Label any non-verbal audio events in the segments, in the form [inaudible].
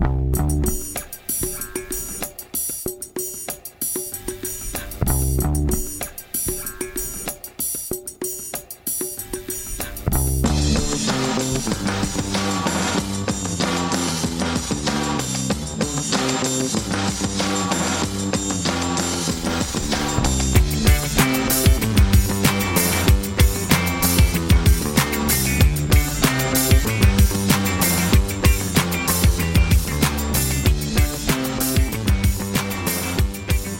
Thank you.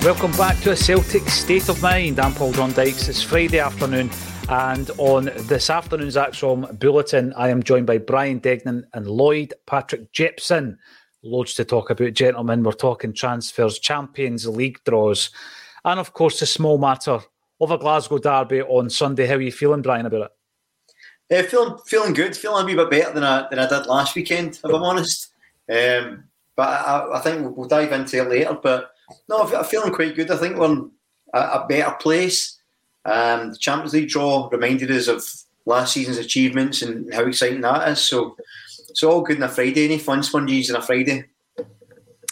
Welcome back to a Celtic State of Mind. I'm Paul John Dykes. It's Friday afternoon, and on this afternoon's ACSOM Bulletin, I am joined by Brian Degnan and Lloyd Patrick Jepson. Loads to talk about, gentlemen. We're talking transfers, Champions League draws, and of course, the small matter of a Glasgow derby on Sunday. How are you feeling, Brian, about it? Uh, feeling feeling good, feeling a wee bit better than I than I did last weekend, if I'm honest. Um, but I, I think we'll dive into it later. But no, I'm feeling quite good. I think we're in a, better place. Um, the Champions League draw reminded us of last season's achievements and how exciting that is. So it's all good on a Friday. Any fun sponges on a Friday?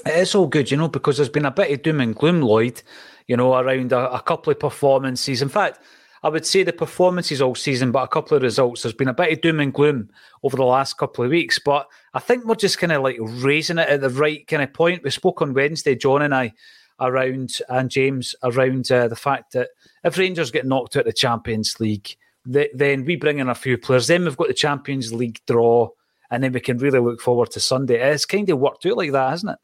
It's all good, you know, because there's been a bit of doom and gloom, Lloyd, you know, around a, a couple of performances. In fact, I would say the performances all season, but a couple of results. There's been a bit of doom and gloom over the last couple of weeks, but I think we're just kind of like raising it at the right kind of point. We spoke on Wednesday, John and I, around and James around uh, the fact that if Rangers get knocked out of the Champions League, th- then we bring in a few players. Then we've got the Champions League draw, and then we can really look forward to Sunday. It's kind of worked out like that, hasn't it?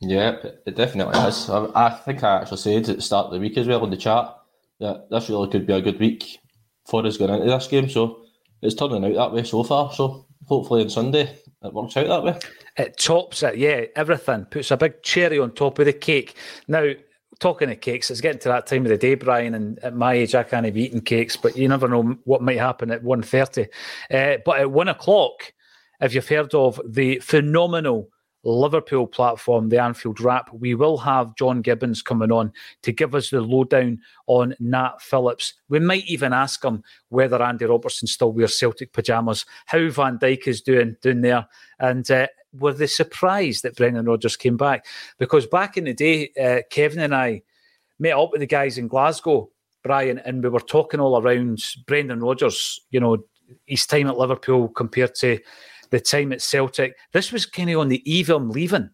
Yeah, it definitely is. I, I think I actually said at the start of the week as well in the chat that this really could be a good week for us going into this game. So it's turning out that way so far. So hopefully on Sunday it works out that way. It tops it, yeah, everything. Puts a big cherry on top of the cake. Now, talking of cakes, it's getting to that time of the day, Brian, and at my age I can't be eating cakes, but you never know what might happen at 1.30. Uh, but at one o'clock, if you've heard of the phenomenal Liverpool platform, the Anfield Wrap, we will have John Gibbons coming on to give us the lowdown on Nat Phillips. We might even ask him whether Andy Robertson still wears Celtic pyjamas, how Van Dijk is doing doing there, and uh, were they surprised that Brendan Rodgers came back? Because back in the day, uh, Kevin and I met up with the guys in Glasgow, Brian, and we were talking all around Brendan Rodgers, you know, his time at Liverpool compared to the time at Celtic. This was kind of on the eve of him leaving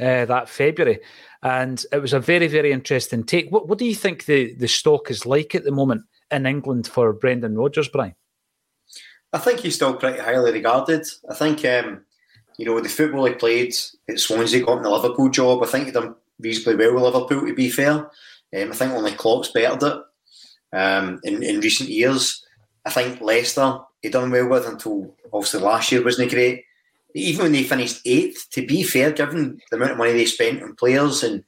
uh, that February. And it was a very, very interesting take. What, what do you think the, the stock is like at the moment in England for Brendan Rodgers, Brian? I think he's still pretty highly regarded. I think, um, you know, the football he played at Swansea, got in the Liverpool job, I think he done reasonably well with Liverpool, to be fair. Um, I think only Klopp's bettered it um, in, in recent years. I think Leicester he done well with until obviously last year wasn't great. Even when they finished eighth, to be fair, given the amount of money they spent on players and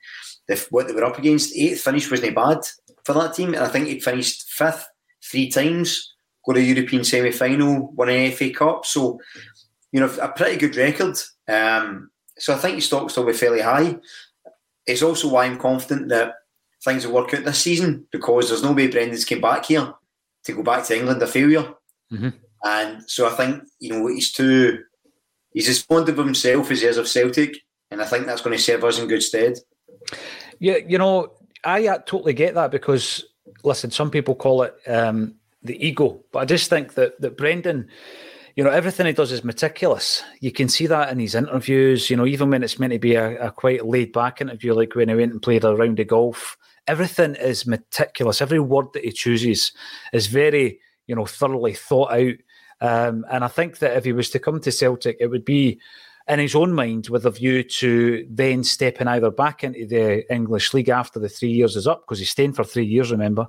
the, what they were up against, eighth finish wasn't bad for that team. And I think he finished fifth three times got a European semi final, won an FA Cup. So, you know, a pretty good record. Um, so I think his stock's still be fairly high. It's also why I'm confident that things will work out this season because there's no way Brendan's came back here to go back to England a failure. Mm-hmm. And so I think, you know, he's too, he's as fond of himself as he is of Celtic. And I think that's going to serve us in good stead. Yeah, you know, I totally get that because, listen, some people call it um, the ego, but I just think that that Brendan, you know, everything he does is meticulous. You can see that in his interviews. You know, even when it's meant to be a, a quite laid back interview, like when he went and played a round of golf, everything is meticulous. Every word that he chooses is very, you know, thoroughly thought out. Um, and I think that if he was to come to Celtic, it would be in his own mind with a view to then stepping either back into the English league after the three years is up, because he's staying for three years, remember,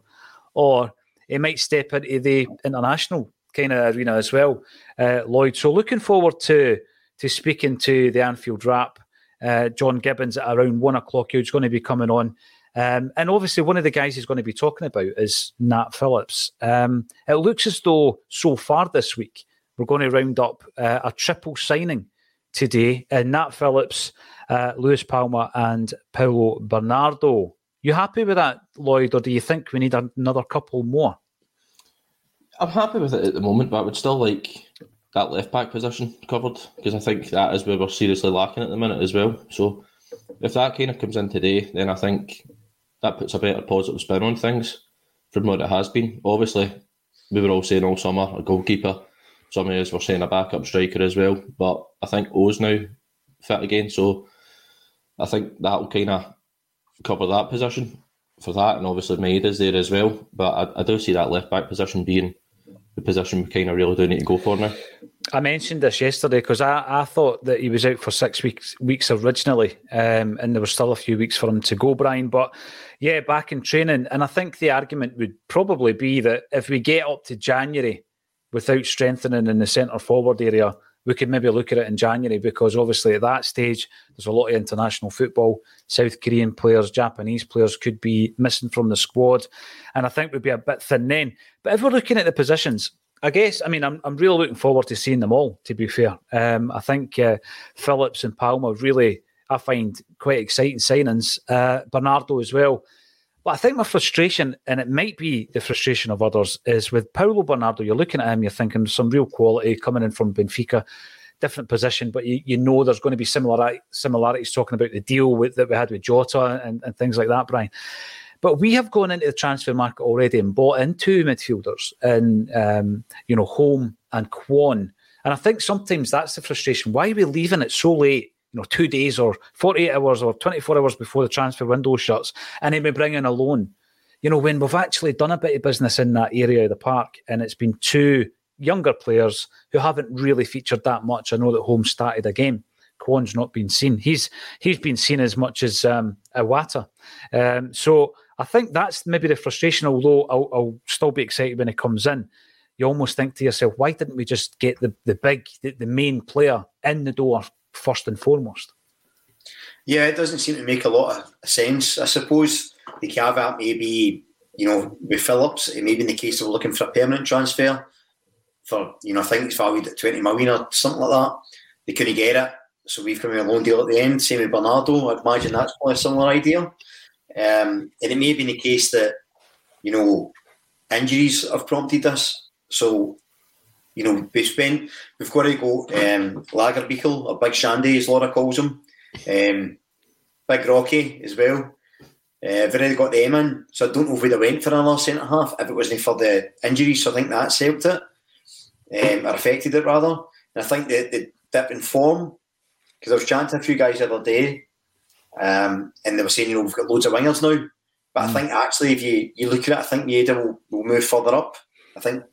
or he might step into the international kind of arena as well, uh, Lloyd. So looking forward to to speaking to the Anfield Wrap, uh, John Gibbons at around one o'clock, who's going to be coming on. Um, and obviously, one of the guys he's going to be talking about is Nat Phillips. Um, it looks as though so far this week we're going to round up uh, a triple signing today. Uh, Nat Phillips, uh, Luis Palma, and Paulo Bernardo. You happy with that, Lloyd, or do you think we need another couple more? I'm happy with it at the moment, but I would still like that left back position covered because I think that is where we're seriously lacking at the minute as well. So if that kind of comes in today, then I think that puts a better positive spin on things from what it has been. Obviously, we were all saying all summer a goalkeeper some of us were saying a backup striker as well, but I think Oh's now fit again, so I think that'll kind of cover that position for that, and obviously Maeda's there as well. But I, I do see that left back position being the position we kind of really do need to go for now. I mentioned this yesterday because I, I thought that he was out for six weeks weeks originally, um, and there was still a few weeks for him to go, Brian. But yeah, back in training, and I think the argument would probably be that if we get up to January without strengthening in the centre forward area, we could maybe look at it in January because obviously at that stage there's a lot of international football. South Korean players, Japanese players could be missing from the squad, and I think we'd be a bit thin then. But if we're looking at the positions, I guess I mean I'm I'm really looking forward to seeing them all. To be fair, um, I think uh, Phillips and Palma really I find quite exciting signings. Uh, Bernardo as well. But I think my frustration, and it might be the frustration of others, is with Paulo Bernardo. You're looking at him, you're thinking some real quality coming in from Benfica, different position, but you, you know there's going to be similar similarities talking about the deal with, that we had with Jota and, and things like that, Brian. But we have gone into the transfer market already and bought into midfielders in, um, you know, Holm and Kwon. And I think sometimes that's the frustration. Why are we leaving it so late you know, two days or 48 hours or 24 hours before the transfer window shuts, and then we bring in a loan. You know, when we've actually done a bit of business in that area of the park, and it's been two younger players who haven't really featured that much. I know that Holm's started a game. Kwon's not been seen. He's he's been seen as much as um, Iwata. Um, so I think that's maybe the frustration. Although I'll, I'll, still be excited when he comes in. You almost think to yourself, why didn't we just get the the big the, the main player in the door first and foremost. Yeah, it doesn't seem to make a lot of sense. I suppose the caveat may be, you know, with Phillips, it may be in the case of looking for a permanent transfer for, you know, I think it's valued at 20 million or something like that. They couldn't get it. So we've come in a loan deal at the end. Same with Bernardo. I'd imagine that's probably a similar idea. Um, and it may have been the case that, you know, injuries have prompted us. So you know, we spent, we've got to go um, Lagerbielke, or Big Shandy, as Laura calls him, um, Big Rocky as well. Uh, we've already got them in, so I don't know if we'd have went for another centre half if it wasn't for the injuries. So I think that's helped it, um, or affected it rather. And I think the, the dip in form, because I was chatting to a few guys the other day, um, and they were saying, you know, we've got loads of wingers now. But mm. I think actually, if you, you look at it, I think Maeda will, will move further up. I think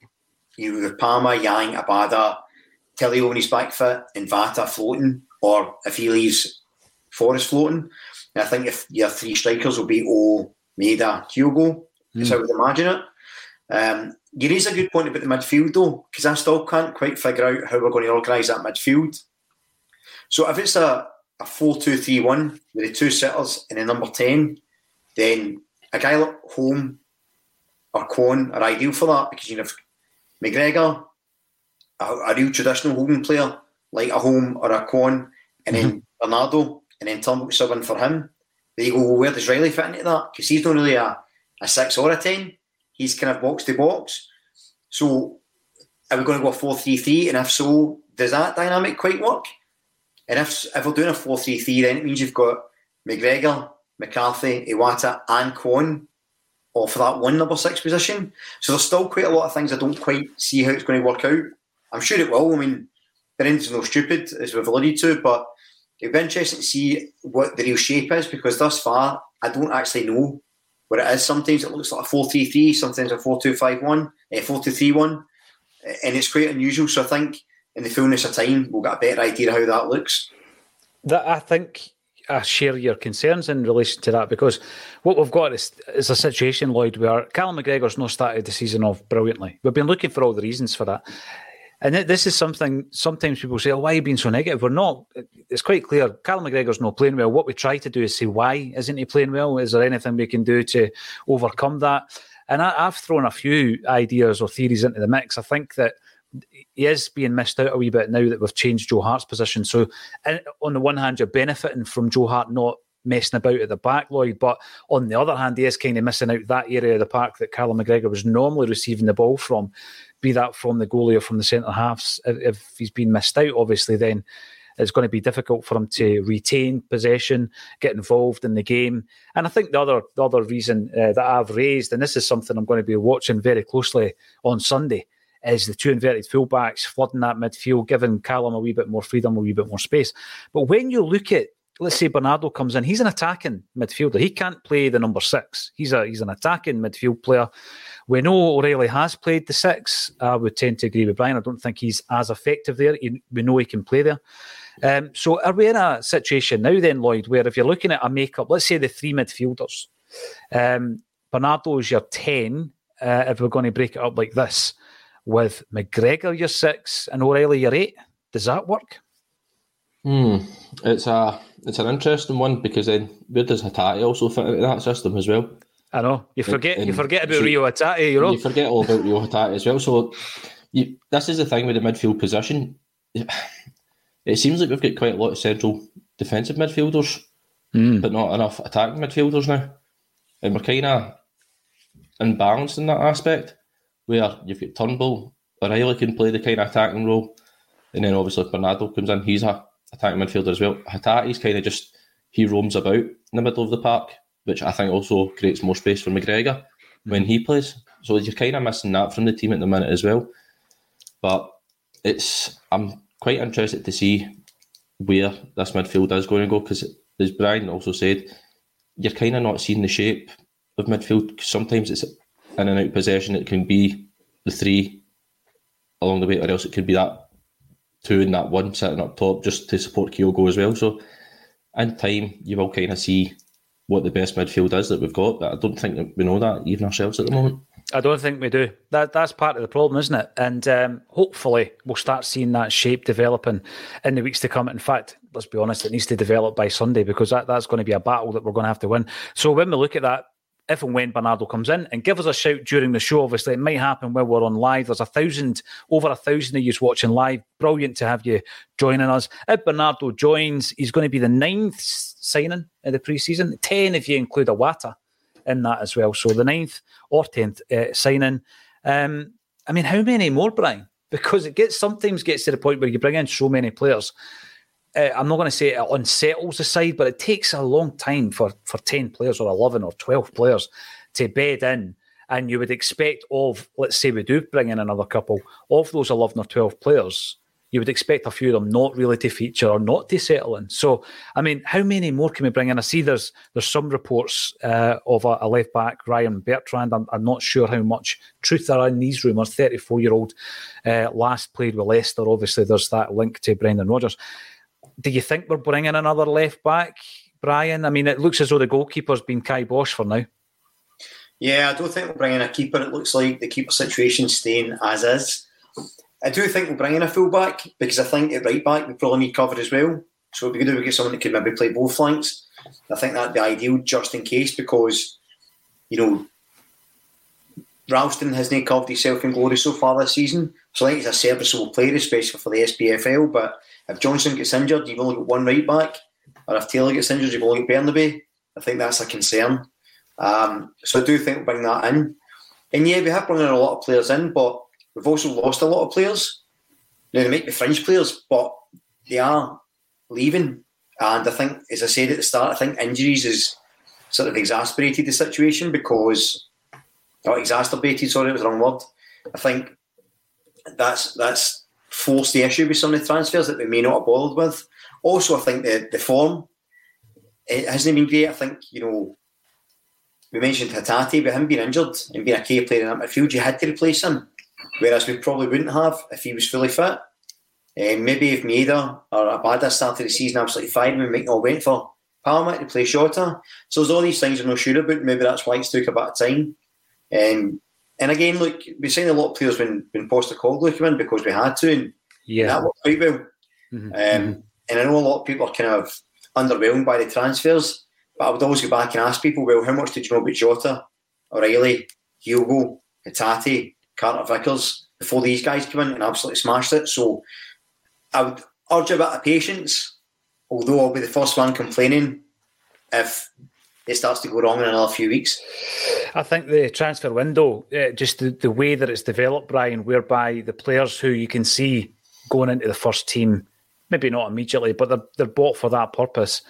you have Palma, Yang, Abada, Tilio when he's back fit, and Vata floating, or if he leaves Forrest floating. And I think if your three strikers will be O, Maeda, Hugo, mm. I would imagine it. Um, you raise a good point about the midfield though, because I still can't quite figure out how we're going to organise that midfield. So if it's a, a 4 2 3 1 with the two sitters and the number 10, then a guy like Holm or Kwon are ideal for that because you have McGregor, a, a real traditional holding player like a Holm or a Kwon, and then mm-hmm. Bernardo, and then Turnbull subbing for him. There you go. Well, where does Riley fit into that? Because he's not really a, a six or a ten. He's kind of box to box. So are we going to go 4 3 3? And if so, does that dynamic quite work? And if, if we're doing a 4 3 3, then it means you've got McGregor, McCarthy, Iwata, and Kwon or for that one number six position. So there's still quite a lot of things I don't quite see how it's going to work out. I'm sure it will. I mean, Brendan's no stupid, as we've alluded to, but it'd be interesting to see what the real shape is because thus far I don't actually know what it is. Sometimes it looks like a 4 3 3, sometimes a 4 2 5 1, a 4 2 3 1, and it's quite unusual. So I think in the fullness of time, we'll get a better idea of how that looks. That I think I share your concerns in relation to that because what we've got is, is a situation, Lloyd, where Callum McGregor's not started the season off brilliantly. We've been looking for all the reasons for that. And this is something sometimes people say, oh, why are you being so negative? We're not. It's quite clear. Callum McGregor's not playing well. What we try to do is say, why isn't he playing well? Is there anything we can do to overcome that? And I, have thrown a few ideas or theories into the mix. I think that he is being missed out a wee bit now that we've changed Joe Hart's position. So, on the one hand, you're benefiting from Joe Hart not messing about at the back, Lloyd. But on the other hand, he is kind of missing out that area of the park that Callum McGregor was normally receiving the ball from, be that from the goalie or from the centre halves. If he's been missed out, obviously, then it's going to be difficult for him to retain possession, get involved in the game. And I think the other the other reason uh, that I've raised, and this is something I'm going to be watching very closely on Sunday, is the two inverted fullbacks flooding that midfield, giving Callum a wee bit more freedom, a wee bit more space. But when you look at let's say Bernardo comes in, he's an attacking midfielder. He can't play the number six. He's a he's an attacking midfield player. We know O'Riley has played the six. I would tend to agree with Brian. I don't think he's as effective there. We know he can play there. Um, so are we in a situation now then, Lloyd, where if you're looking at a makeup, let's say the three midfielders, um, Bernardo is your 10, uh, if we're going to break it up like this, with McGregor your six and O'Riley your eight. Does that work? Hmm. It's a it's an interesting one because then where does also fit into that system as well? I know you forget and, you forget about so, Reo Hatate. You know you forget all about Reo Hatate as well. So you, this is the thing with the midfield position. It seems like we've got quite a lot of central defensive midfielders, mm. but not enough attacking midfielders now, and we're kind of unbalanced in that aspect. Where you've got Turnbull, O'Riley can play the kind of attacking role, and then obviously Bernardo comes in. He's a attacking midfielder as well. Hatate's kind of just he roams about in the middle of the park, which I think also creates more space for McGregor when he plays. So you're kind of missing that from the team at the minute as well. But it's I'm quite interested to see where this midfield is going to go because, as Brian also said, you're kind of not seeing the shape of midfield. Sometimes it's in and out possession. It can be the three along the way, or else it could be that two and that one sitting up top just to support Kyogo as well. So in time, you will kind of see what the best midfield is that we've got. But I don't think we know that even ourselves at the moment. I don't think we do. That that's part of the problem, isn't it? And um, hopefully, we'll start seeing that shape developing in the weeks to come. In fact, let's be honest, it needs to develop by Sunday because that, that's going to be a battle that we're going to have to win. So when we look at that if and when Bernardo comes in and give us a shout during the show. Obviously, it might happen when we're on live. There's a thousand, over a thousand of you watching live. Brilliant to have you joining us. If Bernardo joins, he's going to be the ninth signing in the preseason, 10 if you include Iwata in that as well. So the ninth or 10th uh, signing. Um, I mean, how many more, Brian? [laughs] Because it gets sometimes gets to the point where you bring in so many players uh, I'm not going to say it unsettles the side, but it takes a long time for, for 10 players or 11 or 12 players to bed in. And you would expect of, let's say we do bring in another couple, of those 11 or 12 players, you would expect a few of them not really to feature or not to settle in. So, I mean, how many more can we bring in? I see there's there's some reports uh, of a, a, left back, Ryan Bertrand. I'm, I'm, not sure how much truth there are in these rumours. 34 year old, uh, last played with Leicester. Obviously, there's that link to Brendan Rodgers do you think we're bringing another left back, Brian? I mean, it looks as though the goalkeeper's been Kai Bosch for now. Yeah, I don't think we're bringing a keeper. It looks like the keeper situation staying as is. I do think we'll bring in a fullback because I think at right back we probably need cover as well. So it'd be good if we get someone that could maybe play both flanks. I think that'd be ideal just in case because, you know, Ralston hasn't carved himself in glory so far this season. So I think he's a serviceable player, especially for the SPFL. But if Johnson gets injured, you've only got one right back. Or if Taylor gets injured, you've only got Bernabei. I think that's a concern. Um, so I do think we'll bring that in. And yeah, we have brought in a lot of players in, but we've also lost a lot of players. Now, they might be fringe players, but they are leaving. And I think, as I said at the start, I think injuries has sort of exasperated the situation because, or exacerbated, sorry, it was the wrong word. I think that's that's forced the issue with some of the transfers that we may not have bothered with. Also, I think the, the form it hasn't been great. I think, you know, we mentioned Hatate, but him being injured and being a key player in that midfield, you had to replace him. Whereas we probably wouldn't have if he was fully fit. Um, maybe if Maeda or Abada started the season absolutely fine, we might not went for Palma to play shorter. So there's all these things I'm not sure about. Maybe that's why it's took a bit of time. Um, and again, look, we signed a lot of players when when Postecoglou came in because we had to, and yeah, that worked quite well. Mm-hmm. Um, mm-hmm. And I know a lot of people are kind of underwhelmed by the transfers, but I would always go back and ask people, well, how much did you know about Jota, O'Riley, Hugo, Hatate, Carter Vickers before these guys came in and absolutely smashed it? So I would urge a bit of patience, although I'll be the first one complaining if it starts to go wrong in another few weeks. I think the transfer window, uh, just the, the way that it's developed, Brian, whereby the players who you can see going into the first team, maybe not immediately, but they're, they're bought for that purpose,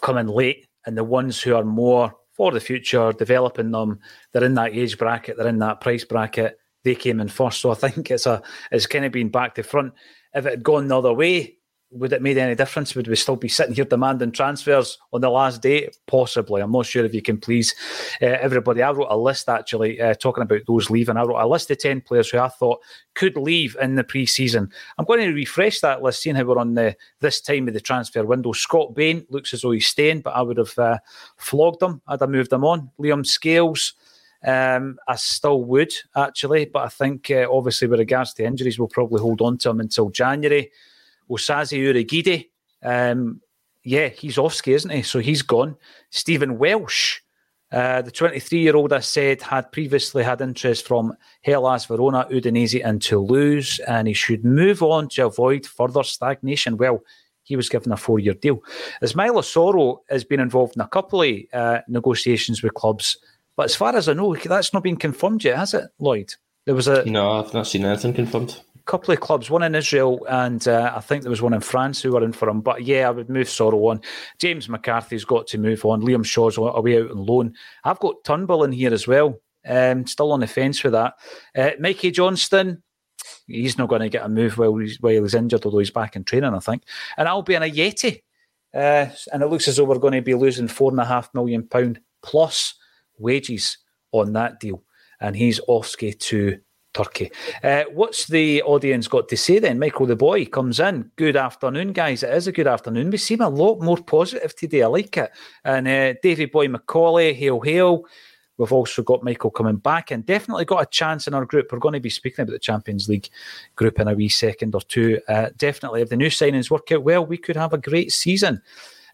come in late. And the ones who are more for the future, developing them, they're in that age bracket, they're in that price bracket, they came in first. So I think it's a it's kind of been back to front. If it had gone the other way, would it made any difference? Would we still be sitting here demanding transfers on the last day? Possibly. I'm not sure if you can please uh, everybody. I wrote a list actually uh, talking about those leaving. I wrote a list of 10 players who I thought could leave in the pre season. I'm going to refresh that list, seeing how we're on the, this time of the transfer window. Scott Bain looks as though he's staying, but I would have uh, flogged him. I'd have moved him on. Liam Scales. Um, I still would actually, but I think uh, obviously with regards to injuries, we'll probably hold on to him until January. Osaze Urhoghide, um, yeah, he's off ski, isn't he? So he's gone. Stephen Welsh, uh, the 23 year old I said had previously had interest from Hellas Verona, Udinese, and Toulouse, and he should move on to avoid further stagnation. Well, he was given a four year deal. Ismaila Soro has been involved in a couple of uh, negotiations with clubs, but as far as I know, that's not been confirmed yet, has it, Lloyd? There was a no, I've not seen anything confirmed couple of clubs, one in Israel and uh, I think there was one in France who were in for him. But yeah, I would move Soro on. James McCarthy's got to move on. Liam Shaw's away out on loan. I've got Turnbull in here as well. Um, still on the fence with that. Uh, Mikey Johnston, he's not going to get a move while he's, while he's injured, although he's back in training, I think. And Albian Ajeti. Uh, and it looks as though we're going to be losing four and a half million pound plus wages on that deal. And he's off to Turkey. Uh, what's the audience got to say then? Michael the boy comes in. Good afternoon, guys. It is a good afternoon. We seem a lot more positive today. I like it. And uh, Davy Boy Macaulay, hail, hail. We've also got Michael coming back and definitely got a chance in our group. We're going to be speaking about the Champions League group in a wee second or two. Uh, definitely, if the new signings work out well, we could have a great season.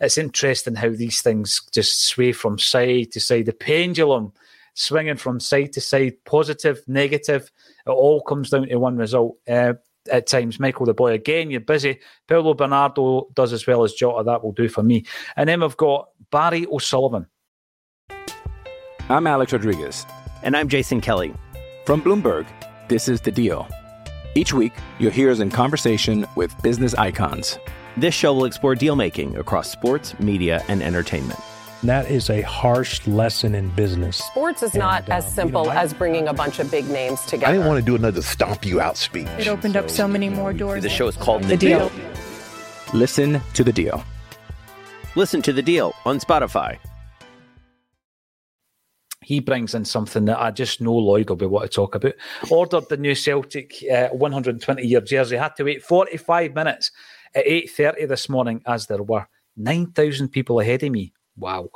It's interesting how these things just sway from side to side. The pendulum swinging from side to side, positive, negative. It all comes down to one result. Uh, at times, Michael the boy again, you're busy. Paulo Bernardo does as well as Jota. That will do for me. And then we've got Barry O'Sullivan. I'm Alex Rodriguez. And I'm Jason Kelly. From Bloomberg, this is The Deal. Each week, you'll hear us in conversation with business icons. This show will explore deal making across sports, media, and entertainment. That is a harsh lesson in business. Sports is and, not uh, as simple you know, as bringing a bunch of big names together. I didn't want to do another stomp you out speech. It opened so, up so many more doors. The show is called The, the deal. deal. Listen to the deal. Listen to the deal on Spotify. He brings in something that I just know Lloyd will be what to talk about. Ordered the new Celtic uh, 120 year jersey. Had to wait 45 minutes at 8:30 this morning, as there were 9,000 people ahead of me wow,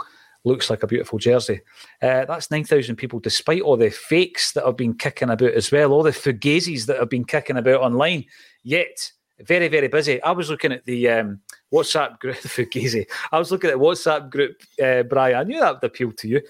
looks like a beautiful jersey. Uh, that's 9,000 people, despite all the fakes that have been kicking about as well, all the fugazis that have been kicking about online. Yet, very, very busy. I was looking at the um, WhatsApp group, [laughs] the Fugazi. I was looking at WhatsApp group, uh, Brian. I knew that would appeal to you.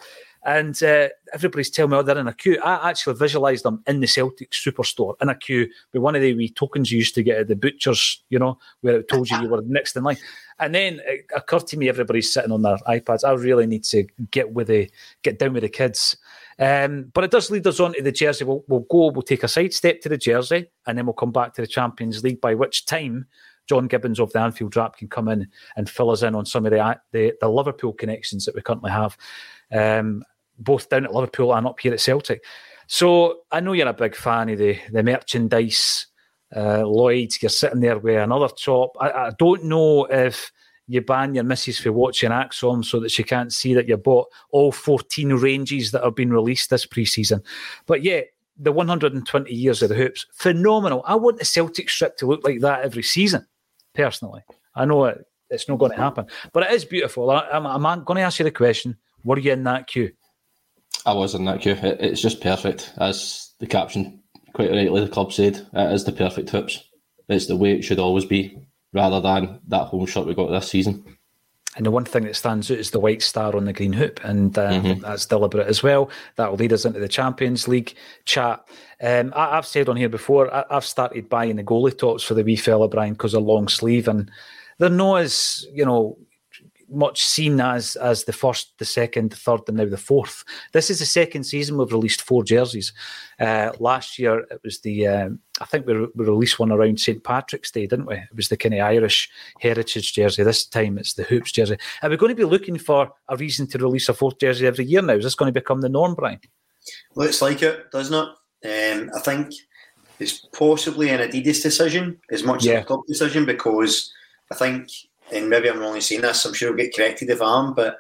And uh, everybody's telling me, oh, they're in a queue. I actually visualised them in the Celtic superstore in a queue with one of the wee tokens you used to get at the butcher's, you know, where it told you you were [laughs] next in line. And then it occurred to me everybody's sitting on their iPads. I really need to get with the get down with the kids. Um, but it does lead us on to the jersey. We'll, we'll go, we'll take a side step to the jersey, and then we'll come back to the Champions League. By which time, John Gibbons of the Anfield Wrap can come in and fill us in on some of the the, the Liverpool connections that we currently have, um, both down at Liverpool and up here at Celtic. So I know you're a big fan of the the merchandise. Uh, Lloyd, you're sitting there with another top. I, I don't know if you ban your missus for watching ACSOM so that she can't see that you bought all 14 ranges that have been released this pre-season. But yeah, the 120 years of the hoops, phenomenal. I want the Celtic strip to look like that every season, personally. I know it, it's not going to happen, but it is beautiful. I, I'm going to ask you the question, were you in that queue? I was in that queue. It, it's just perfect. As the caption quite rightly the club said, it is the perfect hoops. It's the way it should always be rather than that home shot we got this season. And the one thing that stands out is the white star on the green hoop, and uh, mm-hmm. that's deliberate as well. That will lead us into the Champions League chat. Um, I, have said on here before, I, have started buying the goalie tops for the wee fella Brian because of long sleeve, and they're not as you know much seen as as the first, the second, the third, and now the fourth. This is the second season we've released four jerseys. Uh, last year it was the um, I think we, we released one around St Patrick's Day, didn't we? It was the kind of Irish heritage jersey. This time it's the hoops jersey. Are we going to be looking for a reason to release a fourth jersey every year now? Is this going to become the norm, Brian? Looks like it, doesn't it? Um, I think it's possibly an Adidas decision as much yeah. as a club decision because I think and maybe I'm only saying this, I'm sure I'll get corrected if I am, but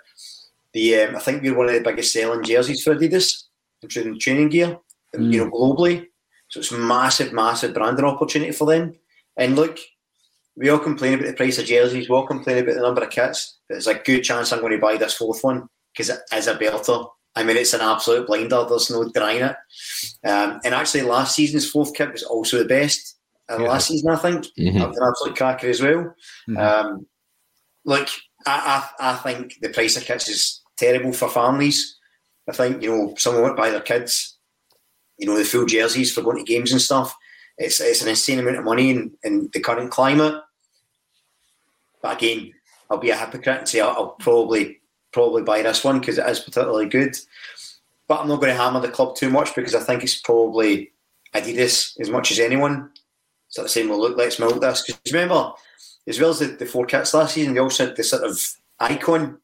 the um, I think we're one of the biggest selling jerseys for Adidas, including training gear, mm. you know, globally. So it's massive, massive branding opportunity for them. And look, we all complain about the price of jerseys, we all complain about the number of kits, but there's a good chance I'm going to buy this fourth one because it is a belter. I mean, it's an absolute blinder. There's no denying it. Um, and actually, last season's fourth kit was also the best. Uh, yeah. Last season, I think, mm-hmm. an absolute cracker as well. Mm-hmm. Um, look, I, I, I think the price of kits is terrible for families. I think, you know, someone went buy their kids, you know, the full jerseys for going to games and stuff. It's it's an insane amount of money in, in the current climate. But again, I'll be a hypocrite and say I'll, I'll probably probably buy this one because it is particularly good. But I'm not going to hammer the club too much because I think it's probably Adidas as much as anyone. Sort of saying, well, look, let's milk this. Because remember, as well as the, the four kits last season, they also had the sort of icon.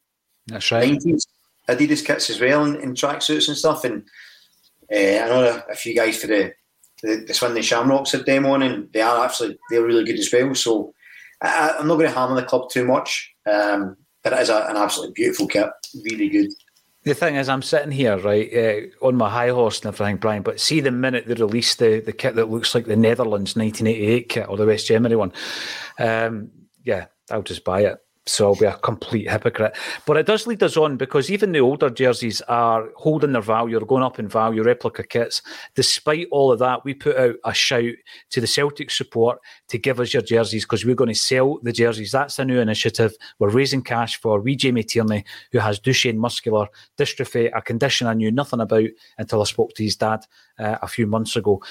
That's right. 90s Adidas kits as well in, in tracksuits and stuff. And uh, I know a, a, few guys for the the, the Swindon Shamrocks have them on, and they are actually they're really good as well. So I, am not going to hammer the club too much, um, but it is a, an absolutely beautiful kit, really good. The thing is, I'm sitting here, right, uh, on my high horse and everything, Brian, but see the minute they release the, the kit that looks like the Netherlands 1988 kit or the West Germany one, um, yeah, I'll just buy it so I'll be a complete hypocrite. But it does lead us on because even the older jerseys are holding their value, are going up in value, replica kits. Despite all of that, we put out a shout to the Celtic support to give us your jerseys because we're going to sell the jerseys. That's a new initiative. We're raising cash for wee Jamie Tierney, who has Duchenne muscular dystrophy, a condition I knew nothing about until I spoke to his dad uh, a few months ago.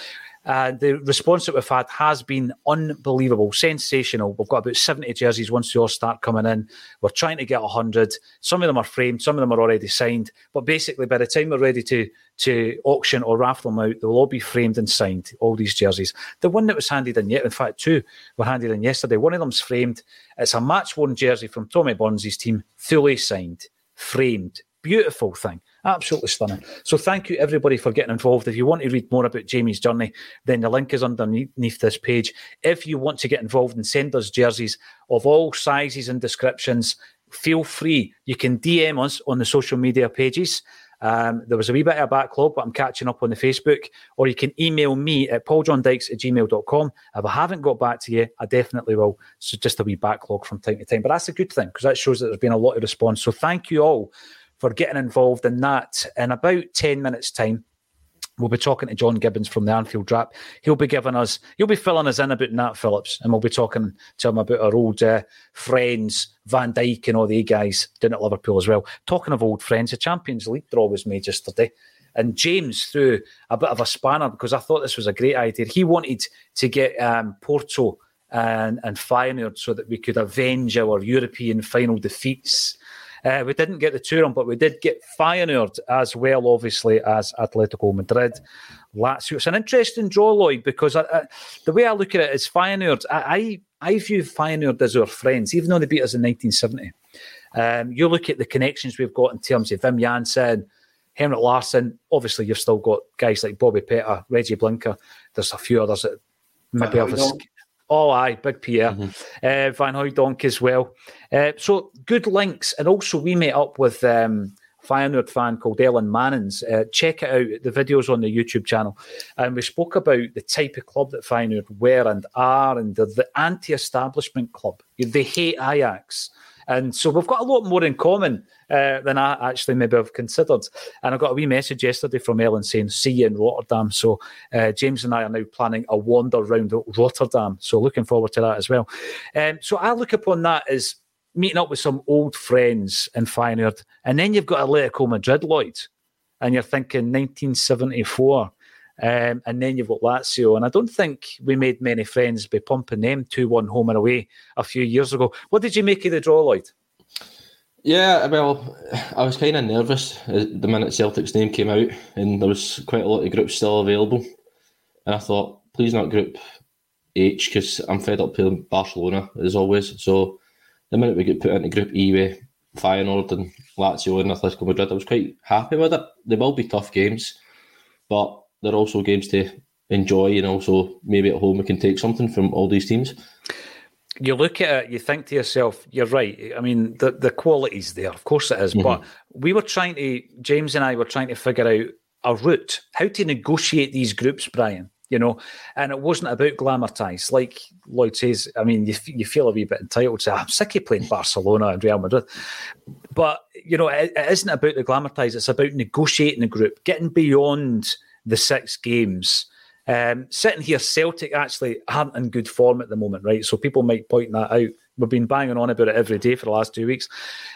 Uh, the response that we've had has been unbelievable, sensational. We've got about 70 jerseys once they all start coming in. We're trying to get 100. Some of them are framed, some of them are already signed. But basically, by the time we're ready to, to auction or raffle them out, they'll all be framed and signed, all these jerseys. The one that was handed in yet, in fact, two were handed in yesterday. One of them's framed. It's a match worn jersey from Tommy Bonzi's team, fully signed, framed. Beautiful thing. Absolutely stunning. So thank you everybody for getting involved. If you want to read more about Jamie's journey, then the link is underneath this page. If you want to get involved and send us jerseys of all sizes and descriptions, feel free. You can DM us on the social media pages. Um, there was a wee bit of a backlog, but I'm catching up on the Facebook. Or you can email me at pauljohndykes at gmail.com. If I haven't got back to you, I definitely will. So just a wee backlog from time to time. But that's a good thing because that shows that there's been a lot of response. So thank you all for getting involved in that. In about 10 minutes' time, We'll be talking to John Gibbons from the Anfield Wrap. He'll be giving us, he'll be filling us in about Nat Phillips, and we'll be talking to him about our old uh, friends, Van Dijk and all the guys down at Liverpool as well. Talking of old friends, the Champions League draw was made yesterday. And James threw a bit of a spanner because I thought this was a great idea. He wanted to get um, Porto and, and Feyenoord so that we could avenge our European final defeats. Uh, we didn't get the on, but we did get Feyenoord as well, obviously, as Atletico Madrid. Lazio. It's an interesting draw, Lloyd, because I, I, the way I look at it is Feyenoord. I, I, I view Feyenoord as our friends, even though they beat us in 1970. Um, you look at the connections we've got in terms of Wim Jansen, Henrik Larsson. Obviously, you've still got guys like Bobby Petta, Regi Blinker. There's a few others that maybe have a, Oh, aye, big Pierre. Mm-hmm. Uh, Van Hooijdonk as well. Uh, so good links. And also, we met up with um, Feyenoord fan called Ellen Mannins. Uh, check it out. The videos on the YouTube channel. And we spoke about the type of club that Feyenoord were and are, and the, the anti establishment club. They hate Ajax. And so we've got a lot more in common uh, than I actually maybe have considered. And I got a wee message yesterday from Ellen saying, see you in Rotterdam. So uh, James and I are now planning a wander around Rotterdam. So looking forward to that as well. Um, so I look upon that as meeting up with some old friends in Feyenoord. And then you've got Atletico Madrid, Lloyd. And you're thinking 1974. Um, and then you've got Lazio. And I don't think we made many friends by pumping them 2 1 home and away a few years ago. What did you make of the draw, Lloyd? Yeah, well, I was kind of nervous the minute Celtic's name came out, and there was quite a lot of groups still available. And I thought, please not Group H, because I'm fed up playing Barcelona as always. So the minute we get put into Group E with Feyenoord and Lazio and Atletico Madrid, I was quite happy with it. They will be tough games, but they're also games to enjoy, and also maybe at home we can take something from all these teams. You look at it, you think to yourself, you're right. I mean, the the quality's there, of course it is, mm-hmm. but we were trying to, James and I were trying to figure out a route, how to negotiate these groups, Brian you know, and it wasn't about glamourtise. Like Lloyd says, I mean, you, you feel a wee bit entitled to I'm sick of playing Barcelona and Real Madrid. But, you know, it, it isn't about the glamourtise, it's about negotiating the group, getting beyond the six games. Um, sitting here, Celtic actually aren't in good form at the moment, right? So people might point that out. We've been banging on about it every day for the last two weeks.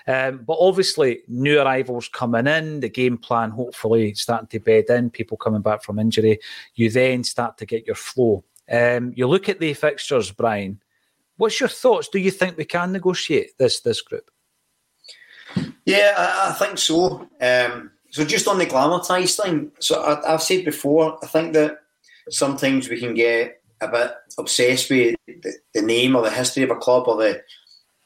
Um, but obviously, new arrivals coming in, the game plan hopefully starting to bed in, people coming back from injury. You then start to get your flow. Um, you look at the fixtures, Brian. What's your thoughts? Do you think we can negotiate this this group? Yeah, I, I think so. Um, so just on the glamourtise thing, so I, have said before, I think that sometimes we can get a bit obsessed with the, the, name or the history of a club or the,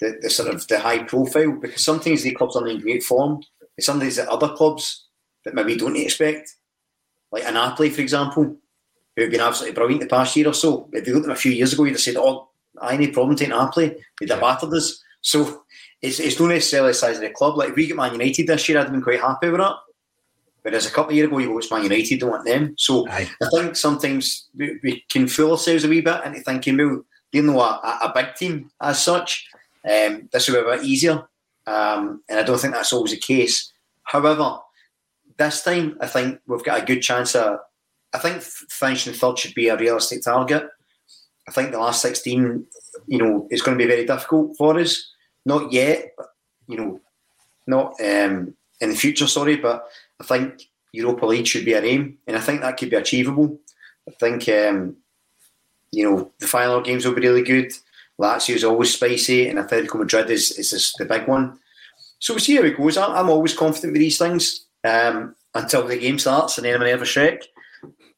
the, the sort of the high profile because sometimes the clubs aren't in great form. Sometimes the other clubs that maybe don't expect, like an Napoli, for example, who've been absolutely brilliant the past year or so. If you looked at them a few years ago, you'd have said, "Oh, I any problem taking Napoli." They'd have battered us. So it's, it's not necessarily the size of the club. Like if we get Man United this year, I'd have been quite happy with that. Whereas a couple of years ago, you watched Man United, don't want them. So Aye. I think sometimes we, we, can fool ourselves a wee bit into thinking, well, you know, a, a big team as such, um, this will be a bit easier. Um, and I don't think that's always the case. However, this time, I think we've got a good chance of. I think finishing third should be a realistic target. I think the last 16, you know, is going to be very difficult for us. Not yet, but, you know, not um, in the future, sorry, but I think Europa League should be our aim, and I think that could be achievable. I think um, you know the final games will be really good. Lazio is always spicy, and Atletico Madrid is is the big one. So we'll see how it goes. I'm, always confident with these things um, until the game starts, and then I'm a nervous wreck.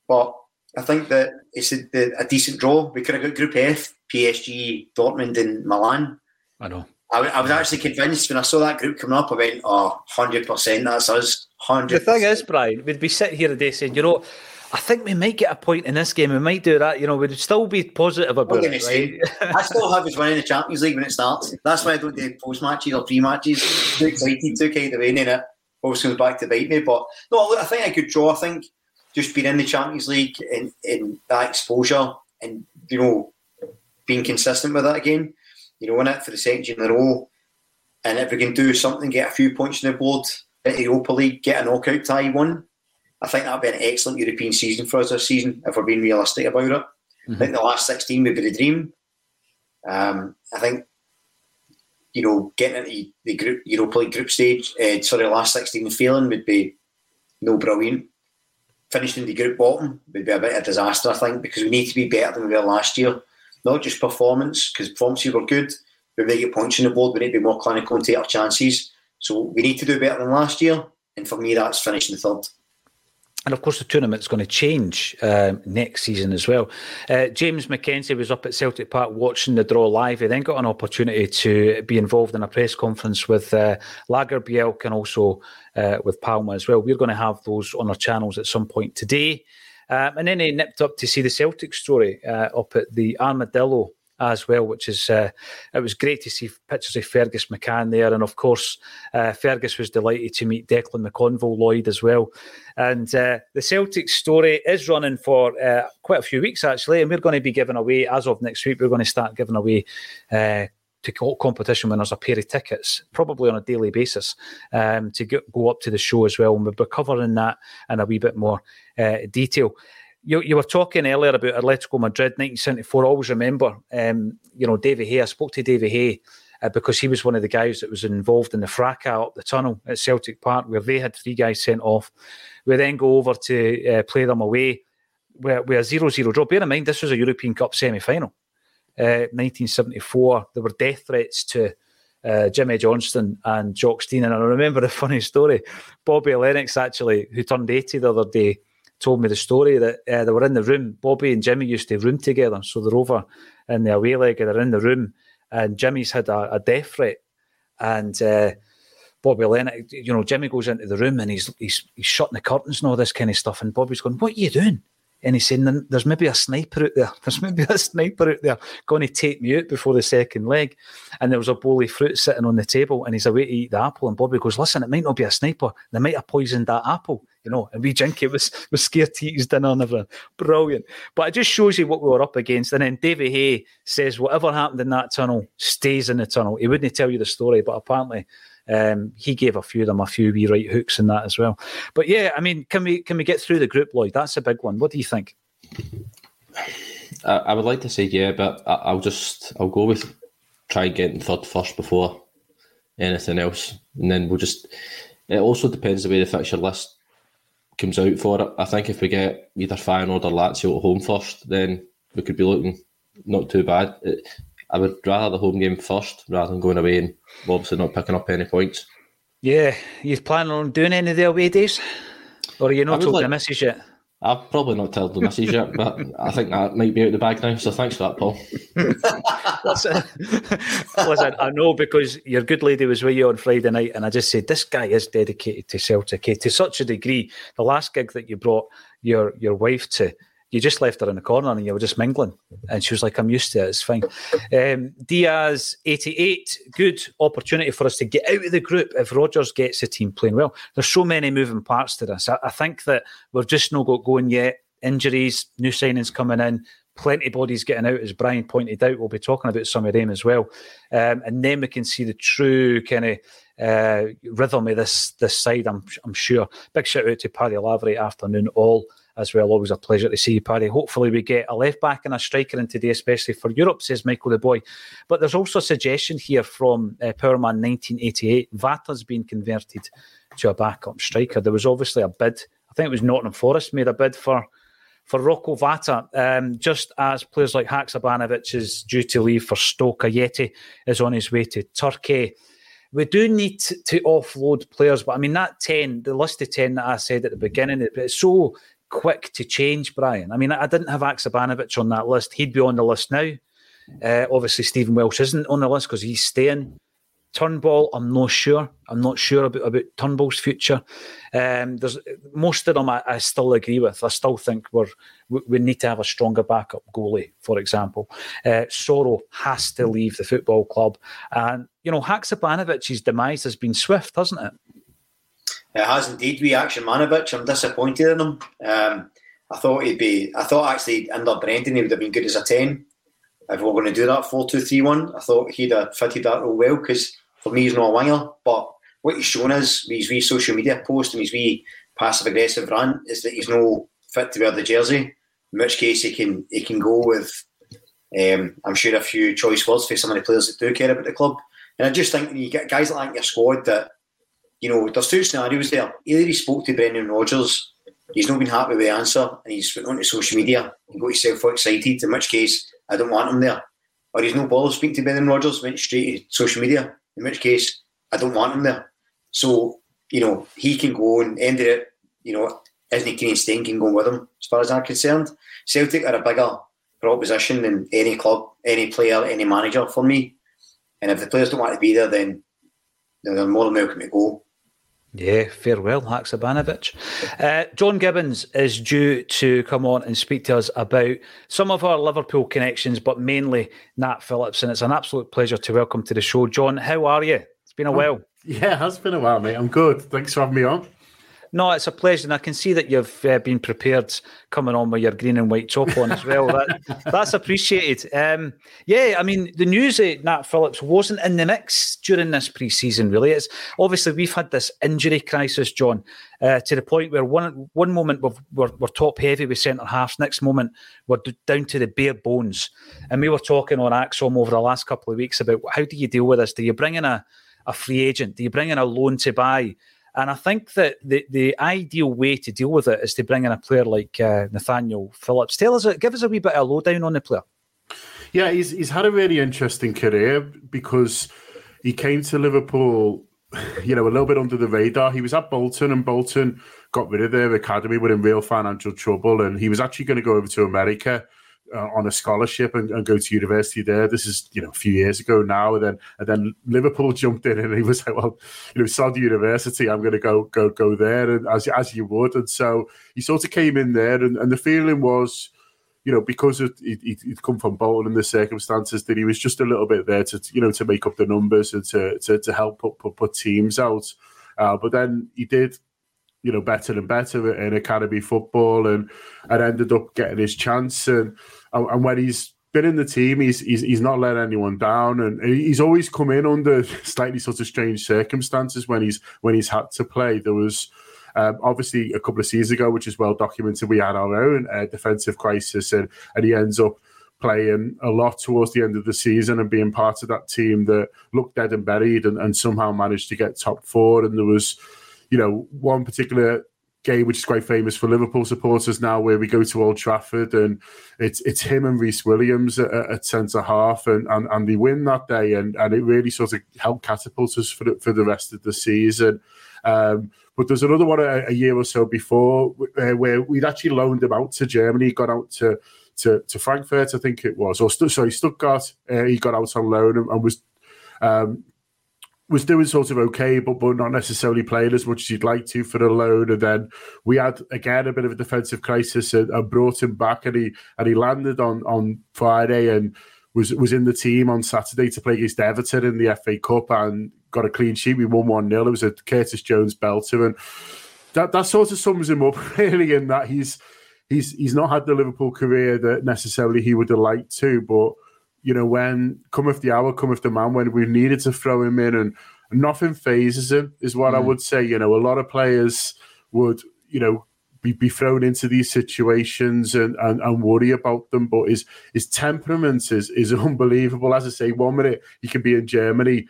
But I think that it's a, a, decent draw. We could have got Group F, PSG, Dortmund, and Milan. I know. I, I was actually convinced when I saw that group coming up. I went, "Oh, 100 percent, that's us." Hundred. The thing is, Brian, we'd be sitting here today saying, you know, I think we might get a point in this game. We might do that. You know, we'd still be positive about it. Right? I still have us winning the Champions League when it starts. That's why I don't do post matches or pre matches. Too excited, too kind of in it. Always comes back to bite me. But no, I think I could draw. I think just being in the Champions League and, and that exposure and you know being consistent with that again you know, in it for the second year in a row. And if we can do something, get a few points on the board, in Europa League, get a knockout tie one, I think that'd be an excellent European season for us this season if we're being realistic about it. Mm-hmm. I think the last 16 would be the dream. Um, I think, you know, getting into the group Europa League group stage, uh, sorry, last 16 failing would be no brilliant. Finishing the group bottom would be a bit of a disaster, I think, because we need to be better than we were last year. Not just performance, because performances were good. We may get points on the board, we need to be more clinical and take our chances. So we need to do better than last year. And for me, that's finishing third. And of course, the tournament's going to change um, next season as well. Uh, James McKenzie was up at Celtic Park watching the draw live. He then got an opportunity to be involved in a press conference with uh, Lagerbielke and also uh, with Palma as well. We're going to have those on our channels at some point today. Um, and then he nipped up to see the Celtic story uh, up at the Armadillo as well, which is uh, it was great to see pictures of Fergus McCann there, and of course uh, Fergus was delighted to meet Declan McConville Lloyd as well. And uh, the Celtic story is running for uh, quite a few weeks actually, and we're going to be giving away as of next week. We're going to start giving away uh, to competition winners a pair of tickets, probably on a daily basis, um, to go, go up to the show as well. And we'll be covering that in a wee bit more uh, detail you, you were talking earlier about Atletico Madrid 1974. I always remember, um, you know, Davy Hay. I spoke to Davy Hay uh, because he was one of the guys that was involved in the fracas up the tunnel at Celtic Park, where they had three guys sent off. We then go over to uh, play them away, where we a 0 0 draw. Bear in mind, this was a European Cup semi final. Uh, 1974, there were death threats to uh, Jimmy Johnstone and Jock Stein. And I remember [laughs] a funny story. Bobby Lennox, actually, who turned 80 the other day, told me the story that uh, they were in the room. Bobby and Jimmy used to room together, so they're over in the away leg and they're in the room, and Jimmy's had a, a death threat, and uh, Bobby Lennox, you know, Jimmy goes into the room and he's he's he's shutting the curtains and all this kind of stuff, and Bobby's going, "What are you doing?" And he's saying, "There's maybe a sniper out there. [laughs] There's maybe a sniper out there going to take me out before the second leg." And there was a bowl of fruit sitting on the table, and he's away to eat the apple. And Bobby goes, "Listen, it might not be a sniper. They might have poisoned that apple." you know, and we Jinky [laughs] was was scared to eat his dinner and everything. Brilliant. But it just shows you what we were up against. And then Davy Hay says whatever happened in that tunnel stays in the tunnel. He wouldn't tell you the story, but apparently um, he gave a few of them a few wee right hooks in that as well. But yeah, I mean, can we can we get through the group, Lloyd? That's a big one. What do you think? I, I would like to say yeah, but I, will just I'll go with try getting third first before anything else, and then we'll just. It also depends the way the fixture list comes out for it. I think if we get either Feyenoord or Lazio at home first, then we could be looking not too bad. It, I would rather the home game first rather than going away and obviously not picking up any points. Yeah, you planning on doing any of the away days, or are you not told like, the message yet? I've probably not told the message yet, but I think that might be out the bag now. So thanks for that, Paul. [laughs] listen, listen, I know because your good lady was with you on Friday night, and I just said this guy is dedicated to Celtic eh, to such a degree. The last gig that you brought your your wife to, you just left her in the corner and you were just mingling. And she was like, I'm used to it, it's fine. Um, Diaz 88, good opportunity for us to get out of the group if Rodgers gets the team playing well. There's so many moving parts to this. I, I think that we've just not got going yet. Injuries, new signings coming in, plenty of bodies getting out, as Brian pointed out. We'll be talking about some of them as well. Um, and then we can see the true kind of uh, rhythm of this this side, I'm, I'm sure. Big shout out to Paddy Lavery afternoon all as well. Always a pleasure to see you, Paddy. Hopefully, we get a left back and a striker in today, especially for Europe, says Michael the Boy. But there's also a suggestion here from uh, Powerman 1988. Vata's been converted to a backup striker. There was obviously a bid. I think it was Nottingham Forest made a bid for for Rocco Vata, um, just as players like Haksabanovic is due to leave for Stoke, Ajeti is on his way to Turkey. We do need to, to, offload players, but I mean, that 10, the list of 10 that I said at the beginning, it's so quick to change, Brian. I mean, I didn't have Haksabanovic on that list. He'd be on the list now. Uh, obviously, Stephen Welsh isn't on the list because he's staying. Turnbull, I'm not sure. I'm not sure about, about Turnbull's future. Um, there's most of them I, I, still agree with. I still think we're we, we, need to have a stronger backup goalie, for example. Uh, has to leave the football club, and you know Haksabanovic's demise has been swift, hasn't it? It has indeed. We action Manovic. I'm disappointed in him. Um, I thought he'd be. I thought actually under Brendan he would have been good as a ten. If we are going to do that four two three one, I thought he'd have fitted that real well because for me he's not a winger. But what he's shown us, his wee social media post and his wee passive aggressive run is that he's no fit to wear the jersey. In which case he can he can go with um, I'm sure a few choice words for some of the players that do care about the club. And I just think you get guys like in your squad that, you know, there's two scenarios there. Either he spoke to Brendan Rodgers, he's not been happy with the answer, and he's went onto social media and got himself excited, in which case I don't want him there. Or he's no bother speaking to Brendan Rodgers, went straight to social media, in which case I don't want him there. So, you know, he can go and end it, you know, Isn't Kane Stein can go with him, as far as I'm concerned. Celtic are a bigger proposition than any club, any player, any manager for me. And if the players don't want to be there, then they're more than welcome to go. Yeah, farewell, Haksabanovic. Uh, John Gibbons is due to come on and speak to us about some of our Liverpool connections, but mainly Nat Phillips. And it's an absolute pleasure to welcome to the show. John, how are you? It's been a while. [laughs] Yeah, it has been a while, mate. I'm good. Thanks for having me on. No, it's a pleasure, and I can see that you've uh, been prepared coming on with your green and white top on as well. that, [laughs] that's appreciated. Um, yeah, I mean, the news that Nat Phillips wasn't in the mix during this pre-season. Really, it's obviously we've had this injury crisis, John, uh, to the point where one one moment we're, we're, we're top heavy with centre halves, next moment we're down to the bare bones, and we were talking on ACSOM over the last couple of weeks about how do you deal with this? Do you bring in a a free agent? Do you bring in a loan to buy? And I think that the, the ideal way to deal with it is to bring in a player like uh, Nathaniel Phillips. Tell us, give us a wee bit of lowdown on the player. Yeah, he's he's had a really interesting career because he came to Liverpool, you know, a little bit under the radar. He was at Bolton, and Bolton got rid of their academy, were in real financial trouble, and he was actually going to go over to America uh, on a scholarship and, and, go to university there. This is you know a few years ago now, and then and then Liverpool [laughs] jumped in and he was like, well, you know, Saudi University, I'm going to go go go there, and as as you would, and so he sort of came in there, and, and the feeling was. You know, because of, he, would come from Bolton in the circumstances that he was just a little bit there to, you know, to make up the numbers and to to, to help put, put, put teams out. Uh, but then he did you know better and better in academy football and and ended up getting his chance and and when he's been in the team, he's he's, he's not let anyone down, and he's always come in under [laughs] slightly sort of strange circumstances when he's when he's had to play. There was. Um, obviously, a couple of seasons ago, which is well documented, we had our own uh, defensive crisis, and, and he ends up playing a lot towards the end of the season and being part of that team that looked dead and buried and, and somehow managed to get top four. And there was, you know, one particular game, which is quite famous for Liverpool supporters now, where we go to Old Trafford and it's it's him and Rhys Williams at, at centre half, and, and and they win that day, and and it really sort of helped catapult us for the, for the rest of the season. Um, but there's another one a, a year or so before uh, where we'd actually loaned him out to Germany, got out to to, to Frankfurt, I think it was, or sorry, Stuttgart. Uh, he got out on loan and, and was um, was doing sort of okay, but but not necessarily playing as much as you'd like to for the loan. And then we had again a bit of a defensive crisis and, and, brought him back, and he and he landed on on Friday and was was in the team on Saturday to play against Everton in the FA Cup and got a clean sheet. We won one 0 It was a Curtis Jones belter, and that that sort of sums him up [laughs] really in that he's he's he's not had the Liverpool career that necessarily he would have liked to, but you know, when cometh the hour, cometh the man, when we needed to throw him in and nothing phases him, is what mm. I would say. You know, a lot of players would, you know, be, be thrown into these situations and, and, and worry about them. But his his temperament is is [laughs] unbelievable. As I say, one minute he can be in Germany,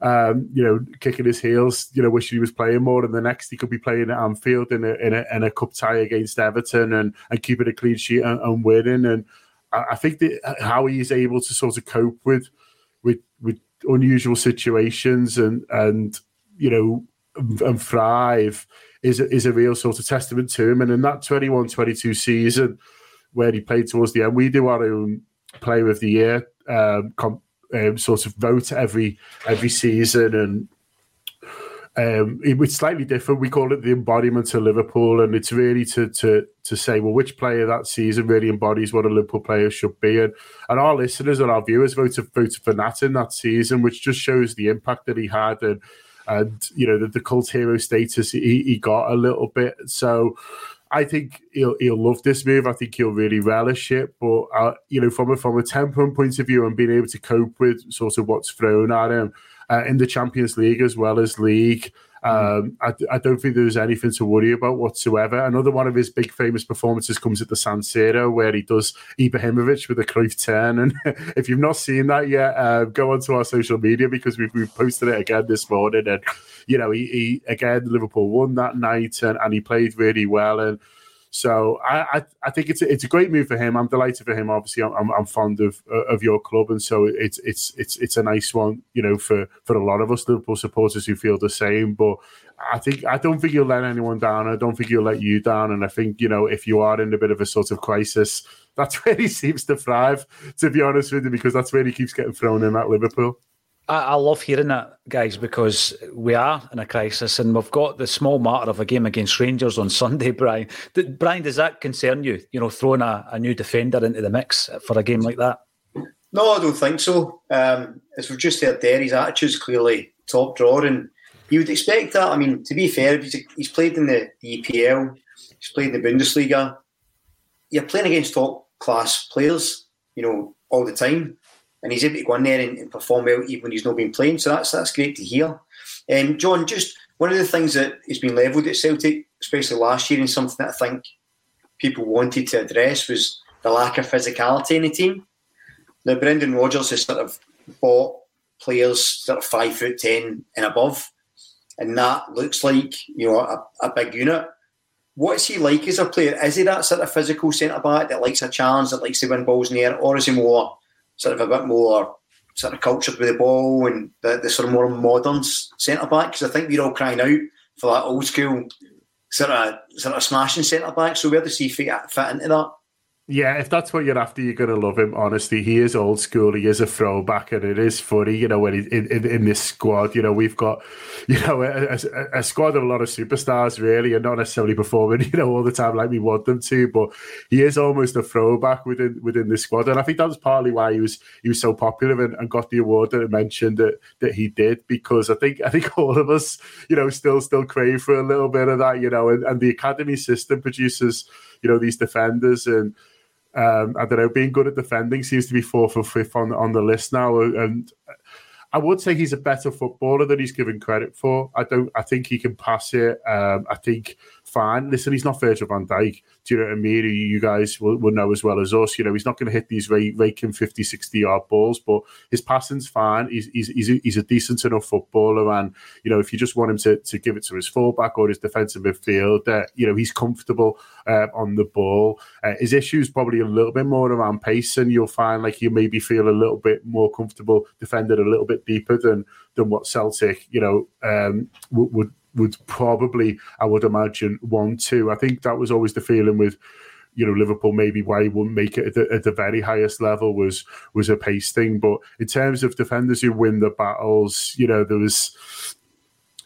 um, you know, kicking his heels, you know, wishing he was playing more, and the next he could be playing at Anfield in a in a, in a cup tie against Everton and and keeping a clean sheet and, and winning. And I think that uh, how he's able to sort of cope with with with unusual situations and and you know and thrive is a, is a real sort of testament to him. And in that 21-22 season where he played towards the end, we do our own Player of the Year um, um, sort of vote every every season and um, it's slightly different. We call it the embodiment of Liverpool, and it's really to to to say, well, which player that season really embodies what a Liverpool player should be, and and our listeners and our viewers voted voted for Nat in that season, which just shows the impact that he had, and and you know the, the cult hero status he, he got a little bit. So I think he'll he'll love this move. I think he'll really relish it. But uh, you know, from a from a temperament point of view and being able to cope with sort of what's thrown at him uh, in the Champions League as well as league. Um, I, I, don't think there's anything to worry about whatsoever. Another one of his big famous performances comes at the San Siro, where he does Ibrahimovic with a Cruyff turn. And [laughs] if you've not seen that yet, uh, go onto our social media because we've, we've posted it again this morning. And you know, he, he again Liverpool won that night, and, and he played really well. And so I, I, I, think it's a, it's a great move for him. I'm delighted for him. Obviously, I'm, I'm fond of uh, of your club, and so it's it's it's it's a nice one, you know, for for a lot of us Liverpool supporters who feel the same. But I think I don't think you'll let anyone down. I don't think you'll let you down. And I think you know if you are in a bit of a sort of crisis, that's [laughs] where he seems to thrive. To be honest with you, because that's where he keeps getting thrown in at Liverpool. I, I, love hearing that, guys, because we are in a crisis and we've got the small matter of a game against Rangers on [laughs] Sunday, Brian. Brian, does that concern you, you know, throwing a, a, new defender into the mix for a game like that? No, I don't think so. Um, as we've just heard there, his attitude's clearly top drawer and you would expect that. I mean, to be fair, he's, he's played in the EPL, he's played in the Bundesliga. You're playing against top class players, you know, all the time and he's able to go in there and, and perform well even when he's not been playing. So that's that's great to hear. Um, John, just one of the things that has been levelled at Celtic, especially last year, and something that I think people wanted to address was the lack of physicality in the team. Now, Brendan Rodgers has sort of bought players sort of five foot ten and above, and that looks like you know a, a big unit. What's he like as a player? Is he that sort of physical centre back that likes a challenge, that likes to win balls in the air, or is he more sort of a bit more sort of cultured with the ball and the, the sort of more modern centre back because I think we're all crying out for that old school sort of sort of smashing centre back. So where does he fit, fit into that? Yeah, if that's what you're after, you're going to love him. Honestly, he is old school. He is a throwback, and it is funny, you know, when he, in, in, in this squad, you know, we've got, you know, a, a, a, squad of a lot of superstars, really, and not necessarily performing, [laughs] you know, all the time like we want them to. But he is almost a throwback within within the squad, and I think that was partly why he was he was so popular and, and got the award that I mentioned that that he did because I think I think [laughs] all of us, you know, still still crave for a little bit of that, you know, and, and the academy system produces, you know, these defenders and um, I don't know, being good at defending seems to be fourth or fifth on on the list now, and I would say he's a better footballer than he's given credit for. I don't. I think he can pass it. Um, I think fine. Listen, he's not Virgil van Dijk. Do you know what I mean? You guys will, will know as well as us. You know, he's not going to hit these raking 50, 60 yard balls, but his passing's fine. He's, he's, he's, a, he's a decent enough footballer. And, you know, if you just want him to, to give it to his fullback or his defensive midfield, uh, you know, he's comfortable uh, on the ball. Uh, his issue's probably a little bit more around pace, and you'll find like you maybe feel a little bit more comfortable defending a little bit deeper than than what Celtic, you know, um, would would probably, I would imagine, want to. I think that was always the feeling with, you know, Liverpool. Maybe why he wouldn't make it at the, at the, very highest level was was a pace thing. But in terms of defenders who win the battles, you know, there was.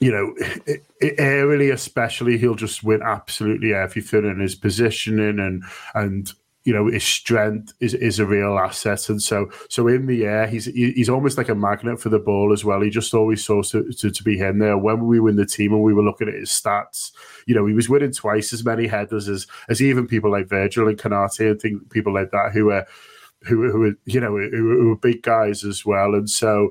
You know, it, especially, he'll just win absolutely everything in his positioning and and you know his strength is is a real asset, and so so in the air he's he's almost like a magnet for the ball as well. He just always saw to, to, to be him there. When we were in the team and we were looking at his stats, you know he was winning twice as many headers as as even people like Virgil and Konate and think people like that who are who who you know who, who are big guys as well, and so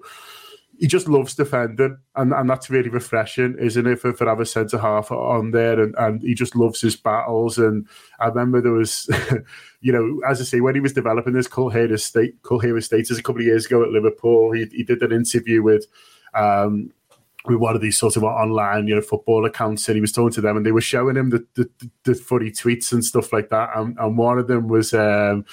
he just loves defending, and, and that's really refreshing, isn't it, for, for have a centre half on there, and, and he just loves his battles. And I remember there was, [laughs] you know, as I say, when he was developing this Culhera state, Culhera status a couple of years ago at Liverpool, he, he did an interview with. Um, with one of these sort of online, you know, football accounts, and he was talking to them, and they were showing him the the, the funny tweets and stuff like that. And, and one of them was, um,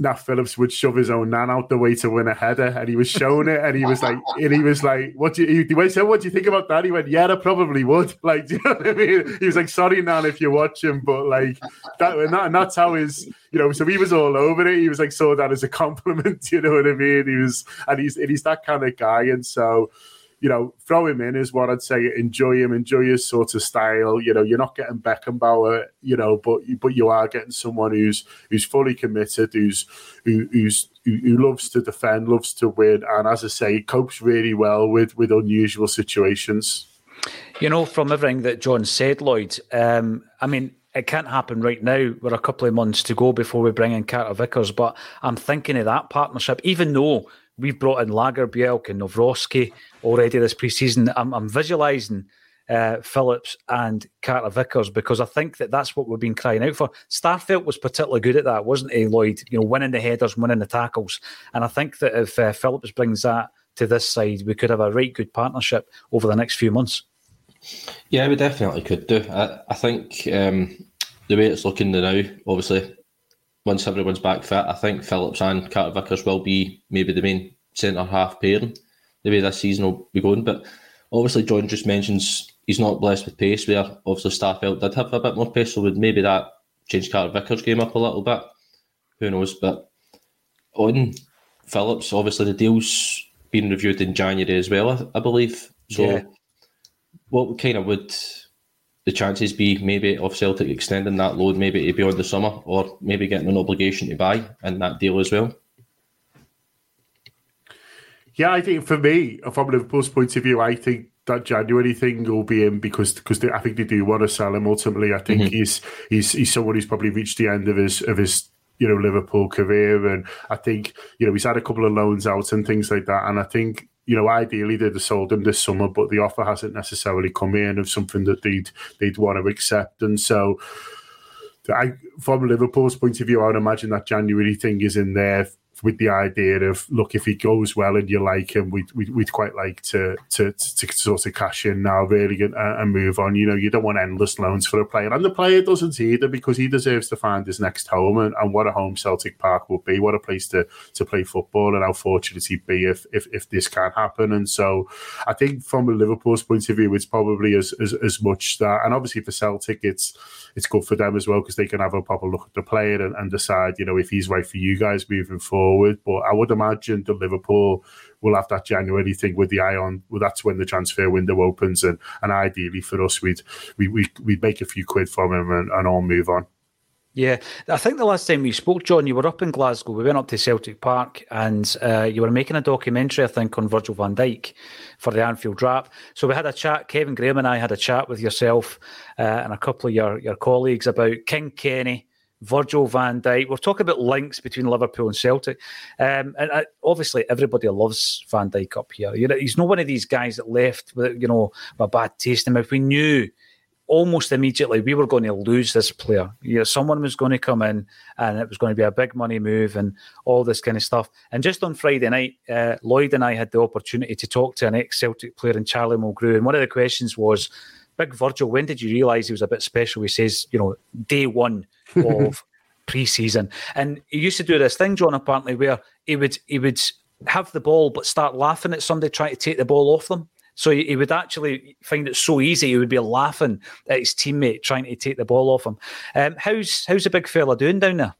Nat Phillips would shove his own nan out the way to win a header, and he was showing it, and he was like, [laughs] and he was like, "What do you?" He went, "So what do you think about that?" He went, "Yeah, I probably would." [laughs] Like, do you know what I mean? He was like, "Sorry, nan, if you're watching, but like that, and, that, and that's how his, you know." So he was all over it. He was like, saw that as a compliment. [laughs] You know what I mean? He was, and he's, and he's that kind of guy, and so you know, throw him in is what I'd say. Enjoy him, enjoy his sort of style. You know, you're not getting Beckenbauer, you know, but but you are getting someone who's who's fully committed, who's who, who's who, loves to defend, loves to win, and as I say, copes really well with with unusual situations. You know, from everything that John said, Lloyd, um, I mean, it can't happen right now. We're a couple of months to go before we bring in Carter Vickers, but I'm thinking of that partnership, even though We've brought in Lagerbielke and Nawrocki already this pre-season. I'm, I'm visualising uh, Phillips and Carter Vickers because I think that that's what we've been crying out for. Starfelt was particularly good at that, wasn't he, Lloyd? You know, winning the headers, winning the tackles, and I think that if uh, Phillips brings that to this side, we could have a right good partnership over the next few months. Yeah, we definitely could do. I, I think um, the way it's looking now, obviously, once everyone's back fit, I think Phillips and Carter Vickers will be maybe the main centre half pairing the way this season will be going. But obviously, John just mentions he's not blessed with pace, where obviously Starfelt did have a bit more pace, so would maybe that change Carter Vickers' game up a little bit? Who knows? But on Phillips, obviously, the deal's been reviewed in January as well, I, I believe. So, yeah. what kind of would the chances be maybe of Celtic extending that loan maybe to beyond the summer or maybe getting an obligation to buy in that deal as well? Yeah, I think for me, from Liverpool's point of view, I think that January thing will be in because because I think they do want to sell him. Ultimately, I think mm-hmm. he's he's he's someone who's probably reached the end of his of his you know Liverpool career, and I think you know he's had a couple of loans out and things like that, and I think you know, ideally they'd have sold him this summer, but the offer hasn't necessarily come in of something that they'd they'd want to accept. And so, I, from Liverpool's point of view, I would imagine that January thing is in there with the idea of look if he goes well and you like him we'd, we'd, we'd quite like to, to, to to sort of cash in now really and, and, move on. You know you don't want endless loans for a player and the player doesn't either because he deserves to find his next home and, and what a home Celtic Park would be. What a place to to play football and how fortunate he'd be if if, if this can happen. And so I think from a Liverpool's point of view it's probably as as, as much that and obviously for Celtic it's it's good for them as well because they can have a proper look at the player and, and decide you know if he's right for you guys moving forward forward. But I would imagine that Liverpool will have that January thing with the eye on. Well, that's when the transfer window opens, and and ideally for us, we'd we we we'd make a few quid from him and, and all move on. Yeah, I think the last time we spoke, John, you were up in Glasgow. We went up to Celtic Park, and uh, you were making a documentary, I think, on Virgil Van Dijk for the Anfield Wrap. So we had a chat. Kevin Graham and I had a chat with yourself uh, and a couple of your your colleagues about King Kenny Virgil van Dijk. We're talking about links between Liverpool and Celtic. Um, and uh, obviously, everybody loves Van Dijk up here. You know, he's not one of these guys that left with, you know, a bad taste in mouth. We knew almost immediately we were going to lose this player. You know, someone was going to come in and it was going to be a big money move and all this kind of stuff. And just on Friday night, uh, Lloyd and I had the opportunity to talk to an ex Celtic player in Charlie Mulgrew. And one of the questions was, Big Virgil, when did you realise he was a bit special? He says, you know, day one [laughs] of pre-season, and he used to do this thing, John, apparently, where he would he would have the ball but start laughing at somebody trying to take the ball off them. So he, would actually find it so easy. He would be laughing at his teammate trying to take the ball off him. Um, how's how's the big fella doing down there?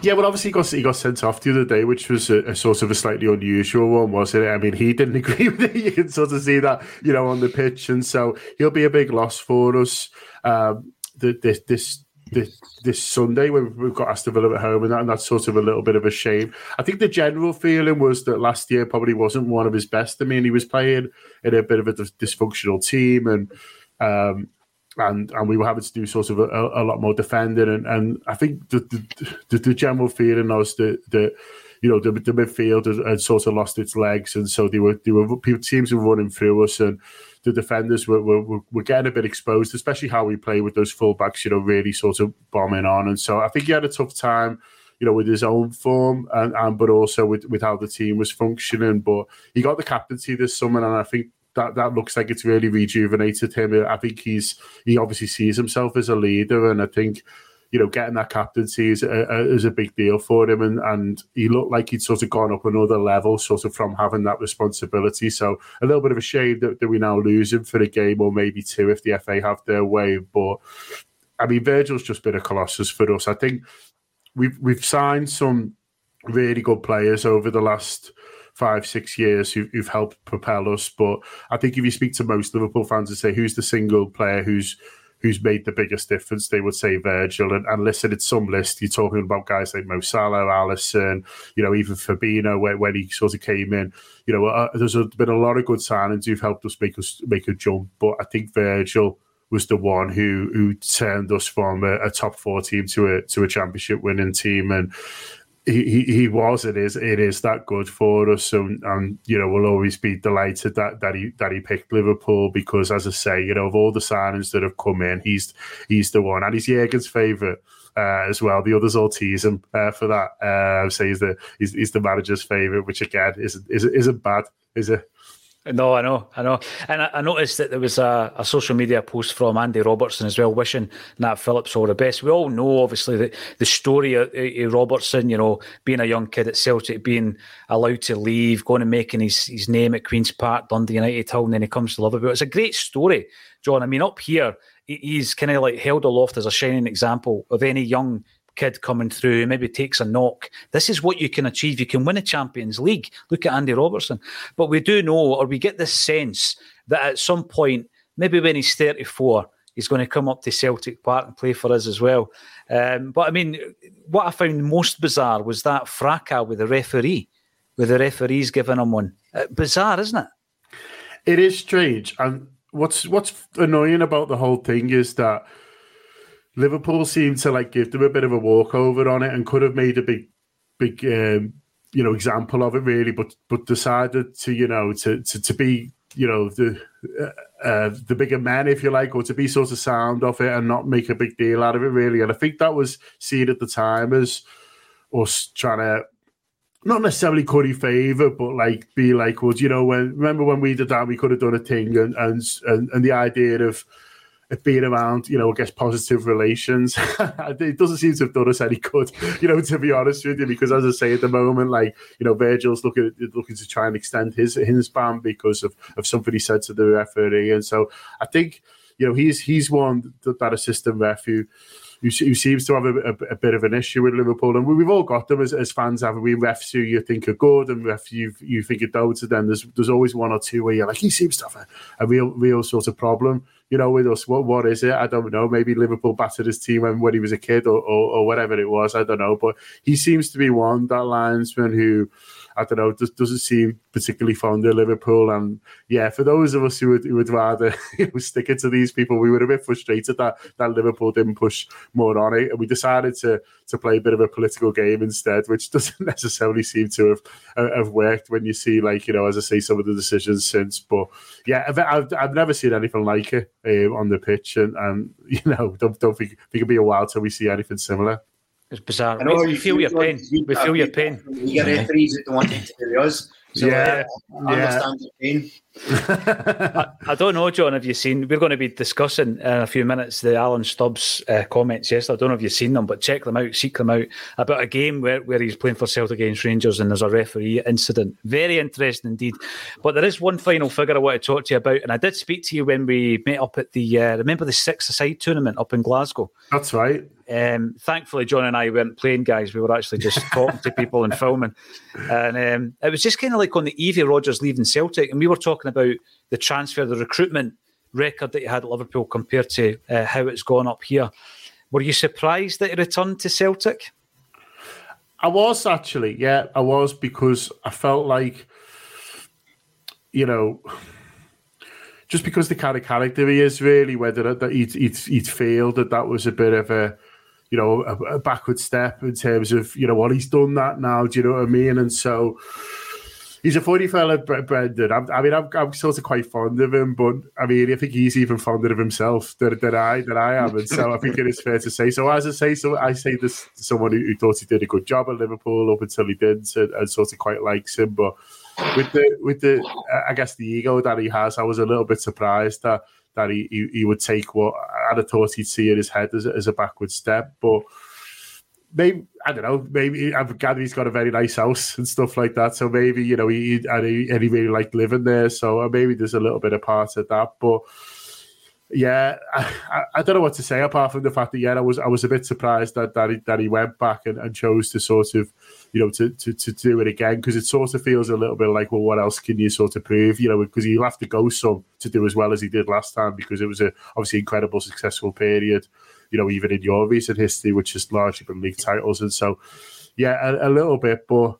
Yeah, well, obviously he got he got sent off the other day, which was a, a, sort of a slightly unusual one, wasn't it? I mean, he didn't [laughs] agree with it. You can sort of see that, you know, on the pitch, and so he'll be a big loss for us. Um, this this this, this Sunday when we've got Aston Villa at home, and, that, and that's sort of a little bit of a shame. I think the general feeling was that last year probably wasn't one of his best. I mean, he was playing in a bit of a dysfunctional team, and um, and and we were having to do sort of a, a lot more defending. And, and I think the the, the general feeling was that that you know the, the midfield had, had, sort of lost its legs, and so they were they were teams were running through us, and the defenders were, were, were getting a bit exposed, especially how we play with those fullbacks, you know, really sort of bombing on. And so I think he had a tough time you know, with his own form and, and but also with, with how the team was functioning. But he got the captaincy this summer, and I think that that looks like it's really rejuvenated him. I think he's he obviously sees himself as a leader, and I think you know getting that captaincy is a, is a big deal for him, and and he looked like he'd sort of gone up another level, sort of from having that responsibility. So a little bit of a shame that, that we now lose him for a game or maybe two if the FA have their way, but. I mean, Virgil's just been a colossus for us. I think we've we've signed some really good players over the last five, six years who, have helped propel us. But I think if you speak to most Liverpool fans and say who's the single player who's who's made the biggest difference, they would say Virgil. And, and listen, it's some list. You're talking about guys like Mo Salah, Alisson, you know, even Fabinho when, when he sort of came in. You know, uh, there's a, been a lot of good signings who've helped us make us make a jump. But I think Virgil was the one who who turned us from a, a top four team to a to a championship winning team and he, he was it is it is that good for us. And, and you know we'll always be delighted that, that he that he picked Liverpool because as I say you know of all the signings that have come in he's he's the one. And he's Jurgen's favourite uh, as well. The others all tease him uh, for that. Uh, say he's the he's, he's the manager's favourite which again isn't isn't, isn't bad is it no, I know, I know. And I, I noticed that there was a, a, social media post from Andy Robertson as well, wishing Nat Phillips all the best. We all know, obviously, the, the story of, of Robertson, you know, being a young kid at Celtic, being allowed to leave, going and making his, his name at Queen's Park, Dundee United Town, and then he comes to Liverpool. It's a great story, John. I mean, up here, he's kind of like held aloft as a shining example of any young kid coming through, maybe takes a knock. This is what you can achieve. You can win a Champions League. Look at Andy Robertson. But we do know, or we get this sense that at some point, maybe when he's 34, he's going to come up to Celtic Park and play for us as well. Um, but I mean, what I found most bizarre was that fracas with the referee, with the referees giving him one. Uh, bizarre, isn't it? It is strange. And what's what's annoying about the whole thing is that Liverpool seemed to like give them a bit of a walkover on it and could have made a big, big, um, you know, example of it really, but but decided to you know to to, to be you know the uh, uh, the bigger men, if you like, or to be sort of sound of it and not make a big deal out of it really. And I think that was seen at the time as us trying to not necessarily curry favor, but like be like, well, you know, when remember when we did that, we could have done a thing, and and and, and the idea of being around, you know, I guess positive relations. [laughs] it doesn't seem to have done us any good, [laughs] you know, to be honest with you, because as I say at the moment, like, you know, Virgil's looking looking to try and extend his his ban because of, of something he said to the referee. And so I think, you know, he's he's one that, that assistant ref who who, who seems to have a, a, a, bit of an issue with Liverpool, and we, have all got them as, as fans. Have we refs who you think are good and refs you you think are? And then there's there's always one or two where you're like, he seems to have a, a real real sort of problem you know, with us. What what is it? I don't know. Maybe Liverpool battered his team when, when he was a kid or, or, or whatever it was. I don't know. But he seems to be one that linesman who I don't know, just doesn't seem particularly fond of Liverpool. And yeah, for those of us who would, who would rather [laughs] stick it to these people, we were a bit frustrated that, that Liverpool didn't push more on it. And we decided to to play a bit of a political game instead, which [laughs] doesn't necessarily seem to have uh, have worked when you see, like, you know, as I say, some of the decisions since. But yeah, I've, I've, I've never seen anything like it um, on the pitch. And, and [laughs] you know, don't, don't think, think it'll be a while till we see anything similar. It's bizarre. I know we, feel, feel your pain. We feel your pain. You get referees that don't want to do us. So, yeah, I understand your pain. [laughs] I, I, don't know, John. Have you seen? We're going to be discussing in a few minutes the Alan Stubbs uh, comments. Yes, I don't know if you've seen them, but check them out, seek them out about a game where, where he's playing for Celtic against Rangers and there's a referee incident. Very interesting indeed. But there is one final figure I want to talk to you about, and I did speak to you when we met up at the uh, remember the six aside tournament up in Glasgow. That's right. Um, thankfully, John and I weren't playing guys. We were actually just [laughs] talking to people and filming. And um, it was just kind of like on the Evie Rodgers leaving Celtic, and we were talking about the transfer, the recruitment record that he had at Liverpool compared to uh, how it's gone up here. Were you surprised that he returned to Celtic? I was actually, yeah, I was because I felt like, you know, just because the kind of character he is, really, whether that he'd, he'd, he'd feel that that was a bit of a you know, a, a, backward step in terms of, you know, well, he's done that now. Do you know what I mean? And so he's a funny fella, Brendan. I'm, i mean, I'm, I'm sort of quite fond of him, but I mean, I think he's even fonder of himself than, than I than I am. And so I think it is fair to say. So as I say, so I say this to someone who, who thought he did a good job at Liverpool up until he didn't, and, and sort of quite likes him, but. With the with the, I guess the ego that he has, I was a little bit surprised that that he, he, he would take what I'd have thought he'd see in his head as, as a backward step. But maybe I don't know. Maybe I've gathered he's got a very nice house and stuff like that. So maybe you know he and he, and he really liked living there. So maybe there's a little bit of part of that. But yeah, I, I, don't know what to say apart from the fact that yeah, I was I was a bit surprised that that he, that he went back and, and chose to sort of you know to to, to do it again because it sort of feels a little bit like well, what else can you sort of prove? You know, because you'll have to go some to do as well as he did last time because it was a obviously incredible successful period. You know, even in your recent history, which has largely been league titles, and so yeah, a, a little bit, but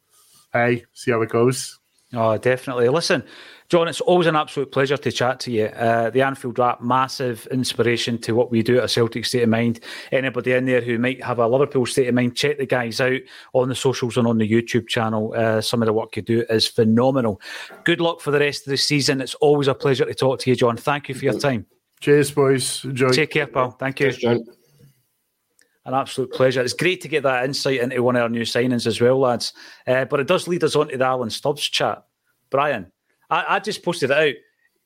hey, see how it goes. Oh, definitely. Listen, John, it's always an absolute pleasure to chat to you. Uh, the Anfield Wrap, massive inspiration to what we do at a Celtic State of Mind. Anybody in there who might have a Liverpool state of mind, check the guys out on the socials and on the YouTube channel. Uh, some of the work you do is phenomenal. Good luck for the rest of the season. It's always a pleasure to talk to you, John. Thank you for your time. Cheers, boys. Enjoy. Take care, pal. Thank you. Cheers, an absolute pleasure. It's great to get that insight into one of our new signings as well, lads. Uh, but it does lead us on to the Alan Stubbs chat. Brian, I, I, just posted it out.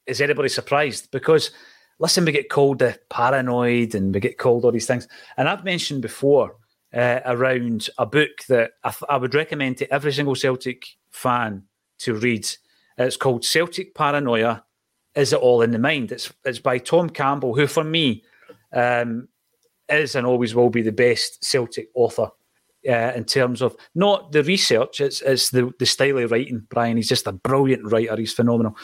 Is anybody surprised? Because listen, we get called the paranoid and we get called all these things. And I've mentioned before uh, around a book that I, th- I would recommend to every single Celtic fan to read. It's called Celtic Paranoia. Is it all in the mind? It's it's by Tom Campbell, who for me um, is and always will be the best Celtic author uh, in terms of not the research, it's, it's the, the style of writing. Brian, he's just a brilliant writer. He's phenomenal.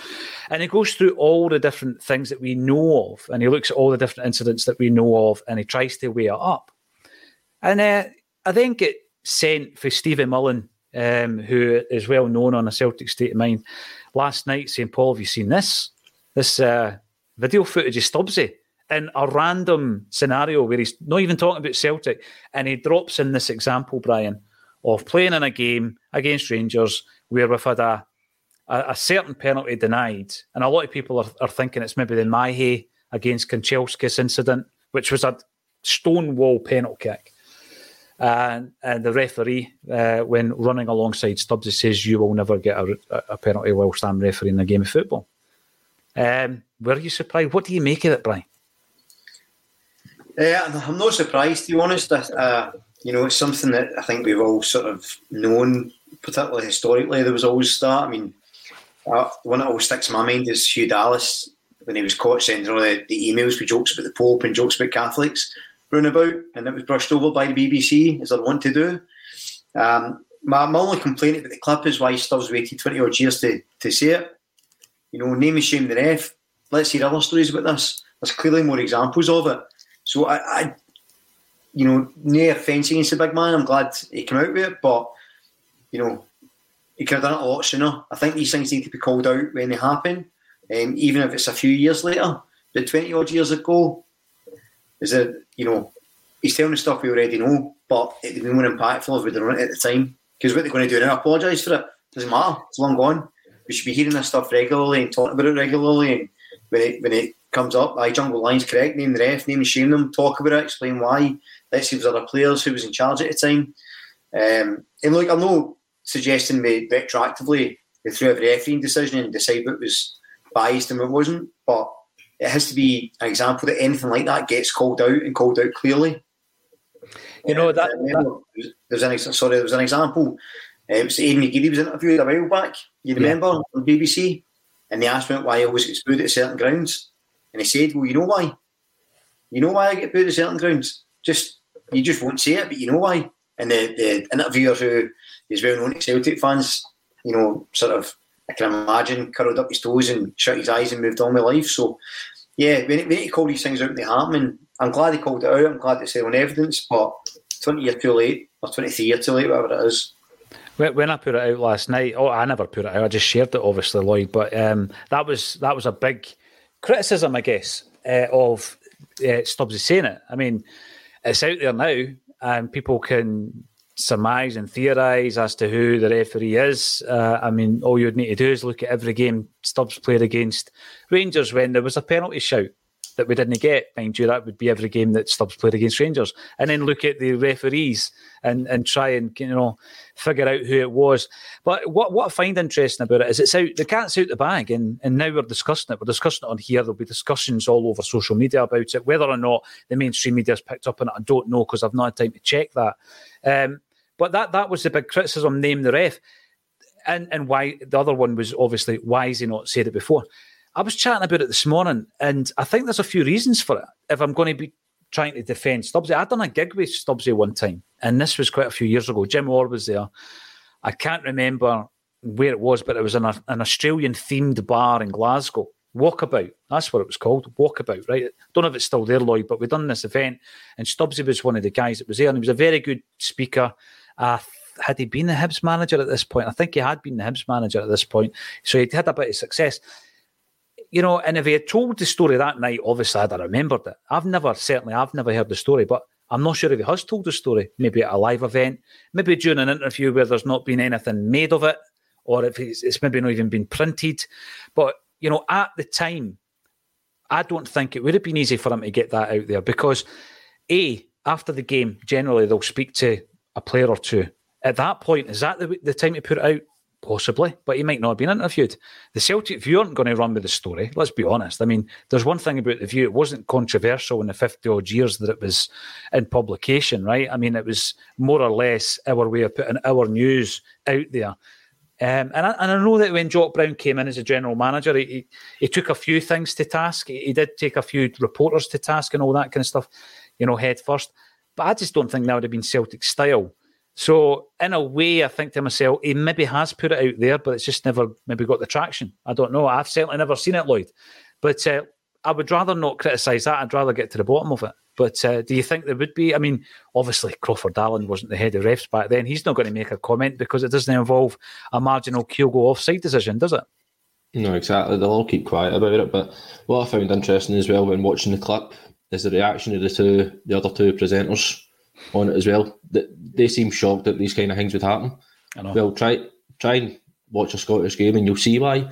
And he goes through all the different things that we know of and he looks at all the different incidents that we know of and he tries to weigh it up. And uh, I then get sent for Stephen Mullen, um, who is well known on a Celtic state of mind, last night saying, Paul, have you seen this? This uh, video footage of Stubbsy in a random scenario where he's not even talking about Celtic, and he drops in this example, Brian, of playing in a game against Rangers where we've had a, a, a certain penalty denied, and a lot of people are, are thinking it's maybe the Mahé against Kanchelskis incident, which was a stonewall penalty kick. And, and the referee, uh, when running alongside Stubbs, he says, You will never get a, a penalty whilst I'm refereeing a game of football. Um, were you surprised? What do you make of it, Brian? Uh, I'm not surprised to be honest. Uh, you know, it's something that I think we've all sort of known, particularly historically. There was always that. I mean, uh, one that always sticks in my mind is Hugh Dallas when he was caught sending all the, the emails with jokes about the Pope and jokes about Catholics running about, and it was brushed over by the BBC, as they want to do. Um, my, my only complaint about the clip is why Stubbs waited 20 odd years to, to say it. You know, name and shame the ref. Let's hear other stories about this. There's clearly more examples of it. So I, I you know, no offence against the big man. I'm glad he came out with it, but you know, he could have done it a lot sooner. I think these things need to be called out when they happen, um, even if it's a few years later. But 20 odd years ago, is it, you know, he's telling the stuff we already know, but it would be more impactful if we'd done it at the time. Because what they're going to do now, apologise for it, doesn't matter. It's long gone. We should be hearing this stuff regularly and talking about it regularly. And when it, when it comes up, I Jungle Lions correct, name the ref, name and shame them, talk about it, explain why. Let's see if there's other players who was in charge at the time. Um, and look, I'm not suggesting we retroactively go through every refereeing decision and decide what was biased and what wasn't, but it has to be an example that anything like that gets called out and called out clearly. You know that, that there's an sorry, there was an example. Um, it was Aidan McGeady was interviewed a while back. You remember yeah. on BBC, and they asked him why he always gets booed at certain grounds, and he said, Well, you know why? You know why I get booed at certain grounds? Just you just won't say it, but you know why. And the, the interviewer who is well known to Celtic fans, you know, sort of I can imagine curled up his toes and shut his eyes and moved on with life. So yeah, we need, to call these things out they happen. And I'm glad he called it out. I'm glad it's there on evidence, but 20 years too late, or 23 years too late, whatever it is. When I put it out last night, oh, I never put it out. I just shared it, obviously, Lloyd. But um, that was that was a big criticism, I guess, uh, of uh, Stubbs saying it. I mean, it's out there now, and people can surmise and theorise as to who the referee is. Uh, I mean, all you'd need to do is look at every game Stubbs played against Rangers when there was a penalty shout that we didn't get. Mind you, that would be every game that Stubbs played against Rangers, and then look at the referees and and try and you know figure out who it was. But what what I find interesting about it is it's out the cat's out the bag, and and now we're discussing it. We're discussing it on here. There'll be discussions all over social media about it. Whether or not the mainstream media has picked up on it, I don't know because I've not had time to check that. Um, but that that was the big criticism. Name the ref. And, and why the other one was obviously why has he not said it before? I was chatting about it this morning, and I think there's a few reasons for it. If I'm going to be trying to defend Stubbsy, I'd done a gig with Stubbsy one time, and this was quite a few years ago. Jim Orr was there. I can't remember where it was, but it was in a, an Australian themed bar in Glasgow. Walkabout, that's what it was called. Walkabout, right? Don't know if it's still there, Lloyd, but we'd done this event, and Stubbsy was one of the guys that was there, and he was a very good speaker. I had he been the Hibs manager at this point? I think he had been the Hibs manager at this point, so he'd had a bit of success. You know, and if he had told the story that night, obviously I'd have remembered it. I've never, certainly, I've never heard the story, but I'm not sure if he has told the story. Maybe at a live event, maybe during an interview where there's not been anything made of it, or if it's, it's maybe not even been printed. But you know, at the time, I don't think it would have been easy for him to get that out there because, a after the game, generally they'll speak to a player or two. At that point, is that the, the time to put it out? Possibly, but he might not have been interviewed. The Celtic View aren't going to run with the story. Let's be honest. I mean, there's one thing about the View; it wasn't controversial in the fifty odd years that it was in publication, right? I mean, it was more or less our way of putting our news out there. Um, and, I, and I know that when Jock Brown came in as a general manager, he, he, he took a few things to task. He, he, did take a few reporters to task and all that kind of stuff, you know, head first. But I just don't think that would have been Celtic style. So in a way, I think to myself, he maybe has put it out there, but it's just never maybe got the traction. I don't know. I've certainly never seen it, Lloyd. But uh, I would rather not criticise that. I'd rather get to the bottom of it. But uh, do you think there would be? I mean, obviously Crawford Allan wasn't the head of refs back then. He's not going to make a comment because it doesn't involve a marginal Kyogo offside decision, does it? No, exactly. They'll all keep quiet about it. But what I found interesting as well when watching the clip is the reaction of the two, the other two presenters on it as well. That they seem shocked that these kind of things would happen. Well, try try and watch a Scottish game, and you'll see why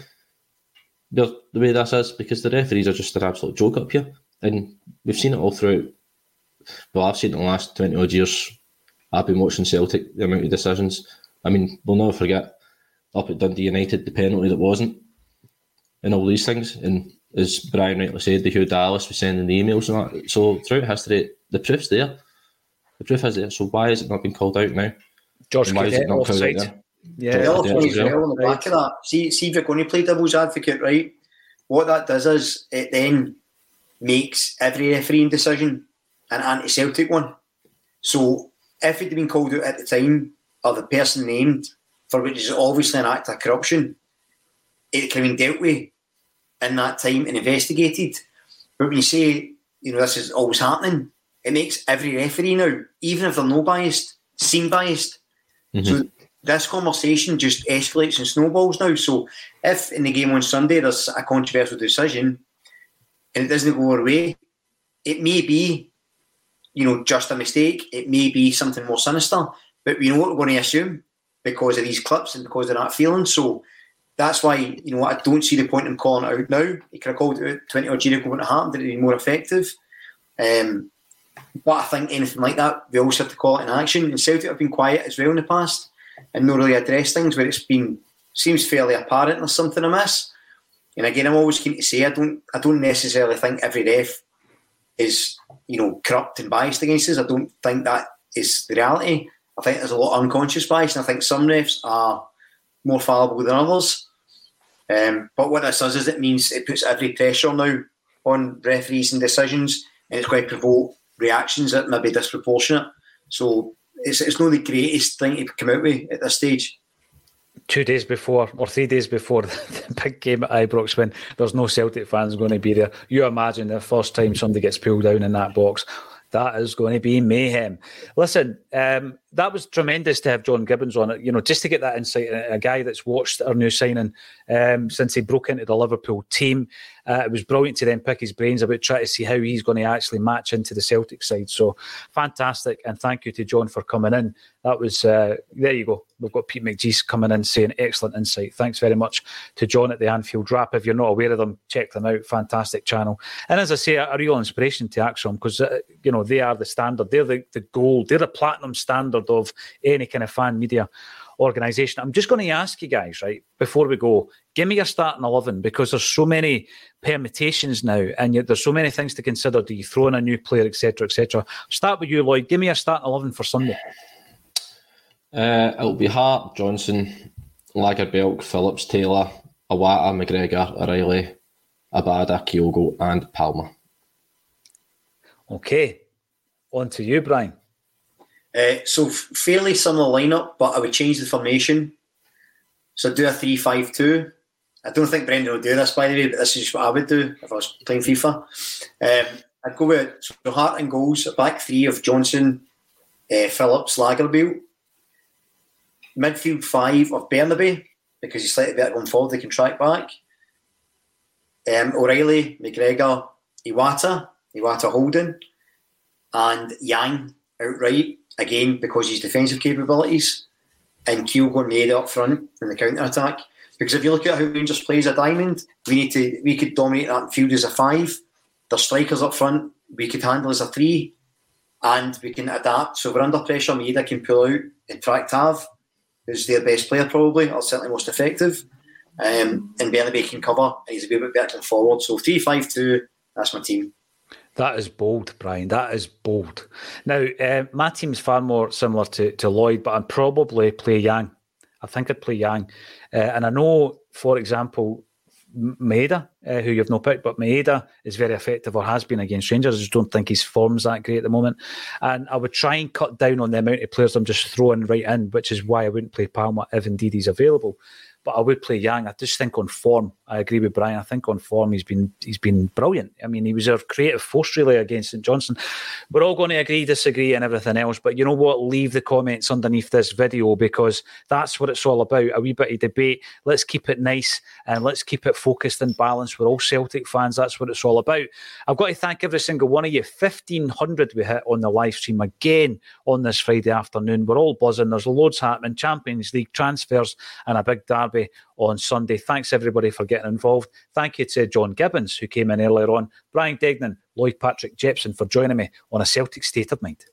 the way this is because the referees are just an absolute joke up here, and we've seen it all throughout. Well, I've seen it in the last twenty odd years. I've been watching Celtic, the amount of decisions. I mean, we'll never forget up at Dundee United the penalty that wasn't, and all these things. And as Brian rightly said, the Hugh Dallas was sending the emails and that. So throughout history, the proof's there. The proof is there. So why has it not been called out now? George why is it not called out there? Yeah, the other thing as well on the back right. of that. See, see if you're going to play devil's advocate, right? What that does is it then makes every refereeing decision an anti-Celtic one. So if it had been called out at the time, or the person named for which is obviously an act of corruption, it can have been dealt with in that time and investigated. But when you say, you know, this is always happening, it makes every referee now, even if they're no biased, seem biased. Mm-hmm. So this conversation just escalates and snowballs now. So if in the game on Sunday there's a controversial decision and it doesn't go our way, it may be, you know, just a mistake. It may be something more sinister. But we know what we're going to assume because of these clips and because of that feeling. So that's why, you know, I don't see the point in calling it out now. He could have called it out 20 odd years ago when it happened, it would be more effective. Um, but I think anything like that, we always have to call it in action. And Celtic have been quiet as well in the past and not really addressed things where it's been seems fairly apparent there's something amiss. And again, I'm always keen to say I don't I don't necessarily think every ref is you know corrupt and biased against us. I don't think that is the reality. I think there's a lot of unconscious bias, and I think some refs are more fallible than others. Um, but what this does is it means it puts every pressure now on referees and decisions, and it's going to provoke reactions that may be disproportionate. So it's, it's not the greatest thing to come out with at this stage. Two days before, or three days before [laughs] the big game at Ibrox, when there's no Celtic fans going to be there, you imagine the first time somebody gets pulled down in that box that is going to be mayhem. Listen, um, that was tremendous to have John Gibbons on it. You know, just to get that insight, a guy that's watched our new signing um, since he broke into the Liverpool team. Uh, it was brilliant to then pick his brains about trying to see how he's going to actually match into the Celtic side. So fantastic, and thank you to John for coming in. That was uh, there. You go. We've got Pete McGeese coming in saying excellent insight. Thanks very much to John at the Anfield Wrap. If you're not aware of them, check them out. Fantastic channel, and as I say, a, real inspiration to ACSOM because uh, you know they are the standard. They're the, the gold. They're the platinum standard of any kind of fan media organisation. I'm just going to ask you guys, right, before we go, give me your starting 11 because there's so many permutations now and yet there's so many things to consider. Do you throw in a new player, etc., etc.? Start with you, Lloyd. Give me your starting 11 for Sunday. Uh, it'll be Hart, Johnson, Lagerbielke, Phillips, Taylor, Iwata, McGregor, O'Riley, Abada, Kyogo, and Palma. Okay, on to you, Brian. Uh, so fairly similar lineup, but I would change the formation. So do a three-five-two. I don't think Brendan will do this, by the way, but this is what I would do if I was playing FIFA. Um, I'd go with so Hart and goals, a back three of Johnson, uh, Phillips, Lagerbielke. midfield five of Bernabei because he's slightly better going forward. They can track back. Um, O'Riley, McGregor, Iwata, Iwata Holden, and Yang outright again because his defensive capabilities, and Kyogo Maeda up front in the counter attack. Because if you look at how Rangers plays a diamond, we need to we could dominate that field as a five. The strikers up front we could handle as a three, and we can adapt. So we're under pressure. Maeda can pull out and track Tav, who's their best player probably, or certainly most effective. Um, and Bernabei can cover, and he's a bit better than forward. So three five two. That's my team. That is bold, Brian. That is bold. Now, uh, my is far more similar to, to Lloyd, but I'd probably play Yang. I think I'd play Yang. Uh, and I know, for example, Maeda, uh, who you've not picked, but Maeda is very effective or has been against Rangers. I just don't think his form's that great at the moment. And I would try and cut down on the amount of players I'm just throwing right in, which is why I wouldn't play Palma if indeed he's available but I would play Yang. I just think on form, I agree with Brian. I think on form, he's been he's been brilliant. I mean, he was our creative force really against St Johnstone. We're all going to agree, disagree, and everything else. But you know what? Leave the comments underneath this video because that's what it's all about. A wee bit of debate. Let's keep it nice and let's keep it focused and balanced. We're all Celtic fans. That's what it's all about. I've got to thank every single one of you. Fifteen hundred we hit on the live stream again on this Friday afternoon. We're all buzzing. There's loads happening. Champions League transfers and a big derby derby on Sunday. Thanks everybody for getting involved. Thank you to John Gibbons who came in earlier on, Brian Degning, Lloyd Patrick Jepson for joining me on a Celtic State of Mind.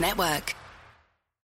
Network.